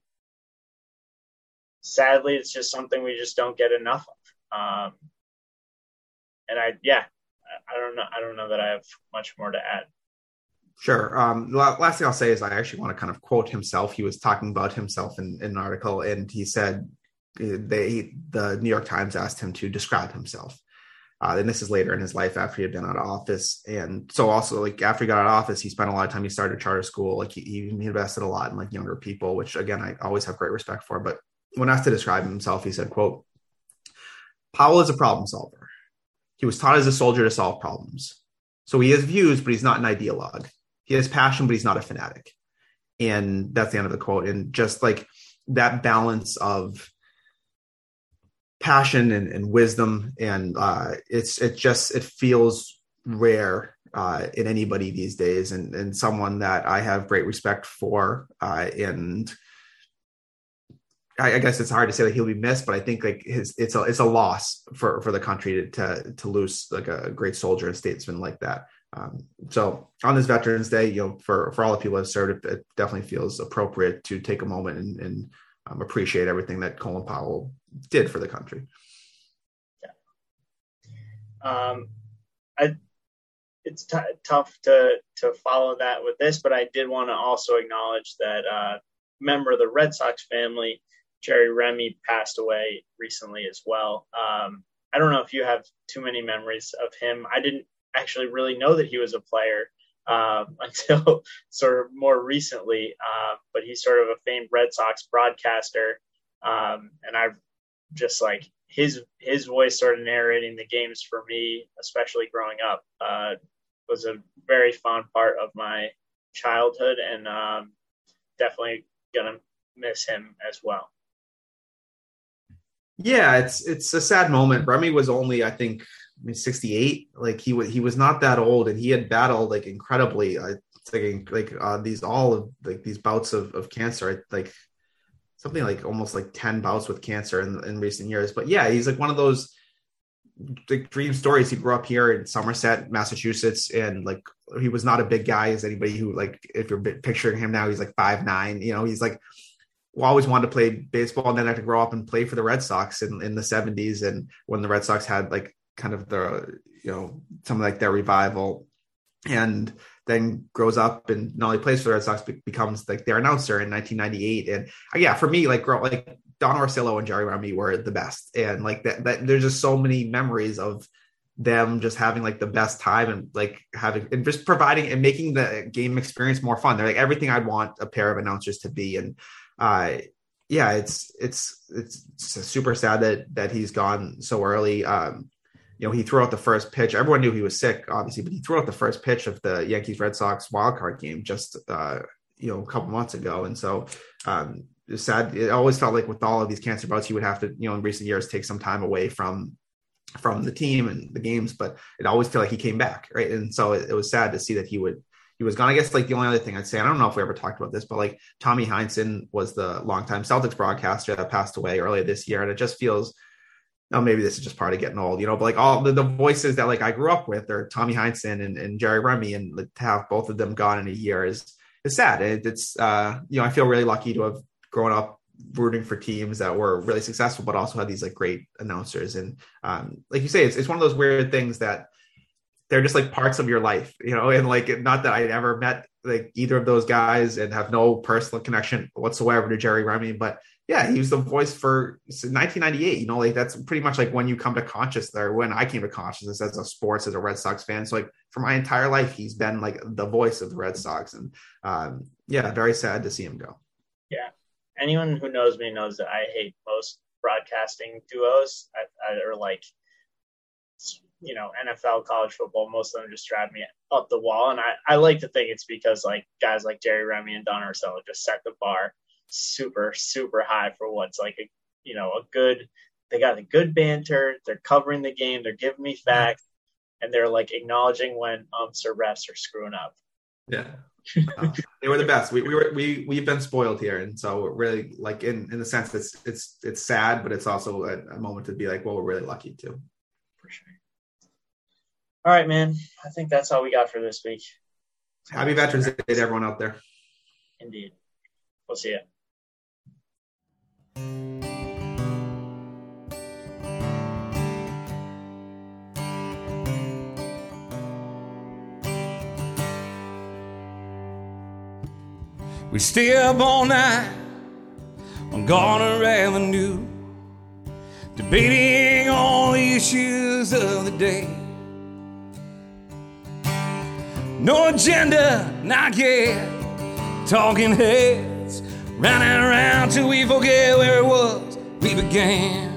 sadly, it's just something we just don't get enough of. Um, and I, yeah, I don't know. I don't know that I have much more to add. Sure. Um, last thing I'll say is I actually want to kind of quote himself. He was talking about himself in, in an article, and he said uh, they the New York Times asked him to describe himself. Uh, and this is later in his life after he had been out of office. And so also like after he got out of office, he spent a lot of time. He started charter school. Like he, he invested a lot in like younger people, which again I always have great respect for. But when asked to describe himself, he said, "quote Powell is a problem solver. He was taught as a soldier to solve problems. So he has views, but he's not an ideologue he has passion, but he's not a fanatic. And that's the end of the quote. And just like that balance of passion and, and wisdom, and uh, it's it just it feels rare uh, in anybody these days, and and someone that I have great respect for, uh, and I, I, guess it's hard to say that he'll be missed, but I think like his it's a it's a loss for for the country to to, to lose like a great soldier and statesman like that. Um, so on this Veterans Day, you know, for for all the people that served, it, it definitely feels appropriate to take a moment and, and um, appreciate everything that Colin Powell did for the country. Yeah. Um, I it's t- tough to to follow that with this, but I did want to also acknowledge that uh, member of the Red Sox family, Jerry Remy, passed away recently as well. Um, I don't know if you have too many memories of him. I didn't actually really know that he was a player um, (laughs) until sort of more recently, uh, but he's sort of a famed Red Sox broadcaster, um, and I've just like his his voice sort of narrating the games for me, especially growing up, uh, was a very fond part of my childhood, and um, definitely gonna miss him as well. Yeah, it's it's a sad moment. Remy was only, I think, I mean, 68. Like he was he was not that old, and he had battled like incredibly. I think like uh, these all of like these bouts of, of cancer. Like something like almost like 10 bouts with cancer in, in recent years. But yeah, he's like one of those like dream stories. He grew up here in Somerset, Massachusetts, and like he was not a big guy as anybody who like if you're picturing him now, he's like five nine. You know, he's like always wanted to play baseball and then I had to grow up and play for the Red Sox in, in the 70s and when the Red Sox had like kind of the you know some like their revival and then grows up and not only plays for the Red Sox, but becomes like their announcer in 1998. And uh, yeah, for me, like grow like Don Orsillo and Jerry Remy were the best. And like that, that there's just so many memories of them just having like the best time and like having and just providing and making the game experience more fun. They're like everything I'd want a pair of announcers to be. And uh yeah, it's it's it's, super sad that that he's gone so early. Um you know, he threw out the first pitch. Everyone knew he was sick, obviously, but he threw out the first pitch of the Yankees Red Sox wild card game just uh, you know a couple months ago, and so um, it's sad. It always felt like with all of these cancer bouts, he would have to you know in recent years take some time away from from the team and the games, but it always felt like he came back, right? And so it, it was sad to see that he would he was gone. I guess like the only other thing I'd say, I don't know if we ever talked about this, but like Tommy Heinsohn was the longtime Celtics broadcaster that passed away earlier this year, and it just feels oh, maybe this is just part of getting old, you know, but like all the, the voices that like I grew up with are Tommy Heinsohn and, and Jerry Remy and like, to have both of them gone in a year is, is sad. It, it's, uh, you know, I feel really lucky to have grown up rooting for teams that were really successful, but also had these like great announcers. And um, like you say, it's, it's one of those weird things that they're just like parts of your life, you know, and like not that I ever met like either of those guys and have no personal connection whatsoever to Jerry Remy, but yeah, he was the voice for 1998. You know, like that's pretty much like when you come to consciousness, or when I came to consciousness as a sports, as a Red Sox fan. So, like for my entire life, he's been like the voice of the Red Sox, and um, yeah, very sad to see him go. Yeah, anyone who knows me knows that I hate most broadcasting duos, I, I, or like you know NFL, college football. Most of them just drive me up the wall, and I I like to think it's because like guys like Jerry Remy and Don Orsillo just set the bar super super high for what's like a you know a good they got a good banter they're covering the game they're giving me facts and they're like acknowledging when umps or refs are screwing up. Yeah. Uh, they were the best. We, we were we we've been spoiled here. And so really like in in the sense it's it's it's sad but it's also a, a moment to be like well we're really lucky too. For sure all right man. I think that's all we got for this week. Happy veterans day to everyone out there. Indeed. We'll see you we stay up all night on Garner Avenue, debating all the issues of the day. No agenda, not yet. Talking heads, running around till we forget where it was we began.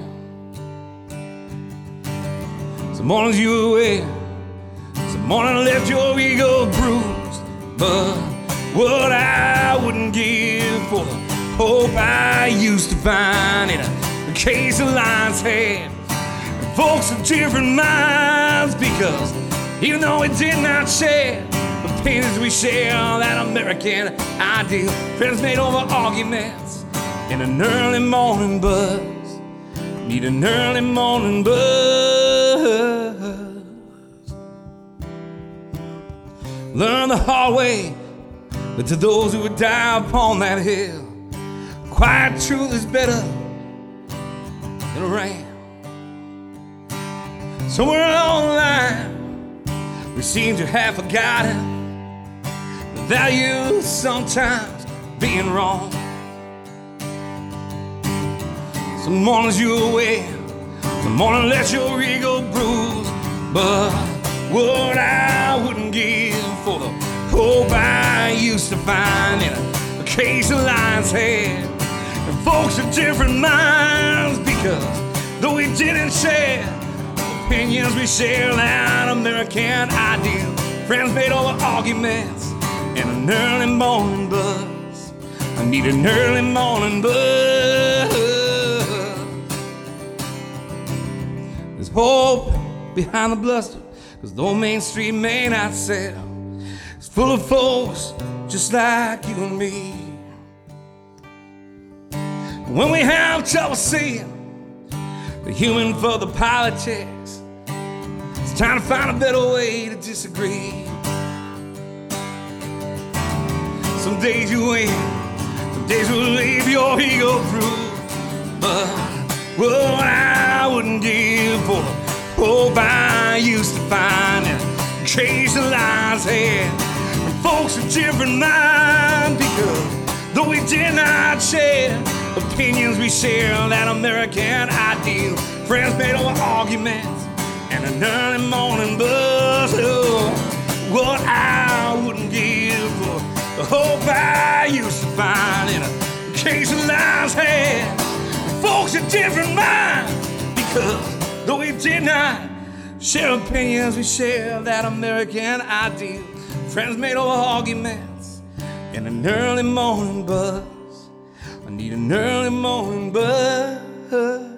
Some mornings you were away, some morning left your ego bruised, but what I wouldn't give for the hope I used to find in a case of lion's head. Folks of different minds because Even though it did not share pains we share, that American ideal. Friends made over arguments in an early morning buzz. Need an early morning buzz. Learn the hard way that to those who would die upon that hill, quiet truth is better than a ram. Somewhere along the line, we seem to have forgotten value sometimes being wrong. Some mornings you're away, some morning let your ego bruise, but what I wouldn't give for the hope I used to find in a case of lion's head. And folks of different minds because though we didn't share opinions, we share that American ideal. Friends made over arguments and an early morning buzz. I need an early morning buzz. There's hope behind the bluster, cause though Main Street may not sell, it's full of folks just like you and me. When we have trouble seeing the human for the politics, it's time to find a better way to disagree. Some days you win, some days will leave your ego through. But what I wouldn't give for the hope I used to find in a case of lion's head. And folks of different minds because though we did not share opinions, we share that American ideal. Friends made over arguments and an early morning buzz. Oh, what I wouldn't give the hope I used to find in a case of lion's head. Folks of different minds because though we did not share opinions, we share that American ideal. Friends made over arguments in an early morning buzz. I need an early morning buzz.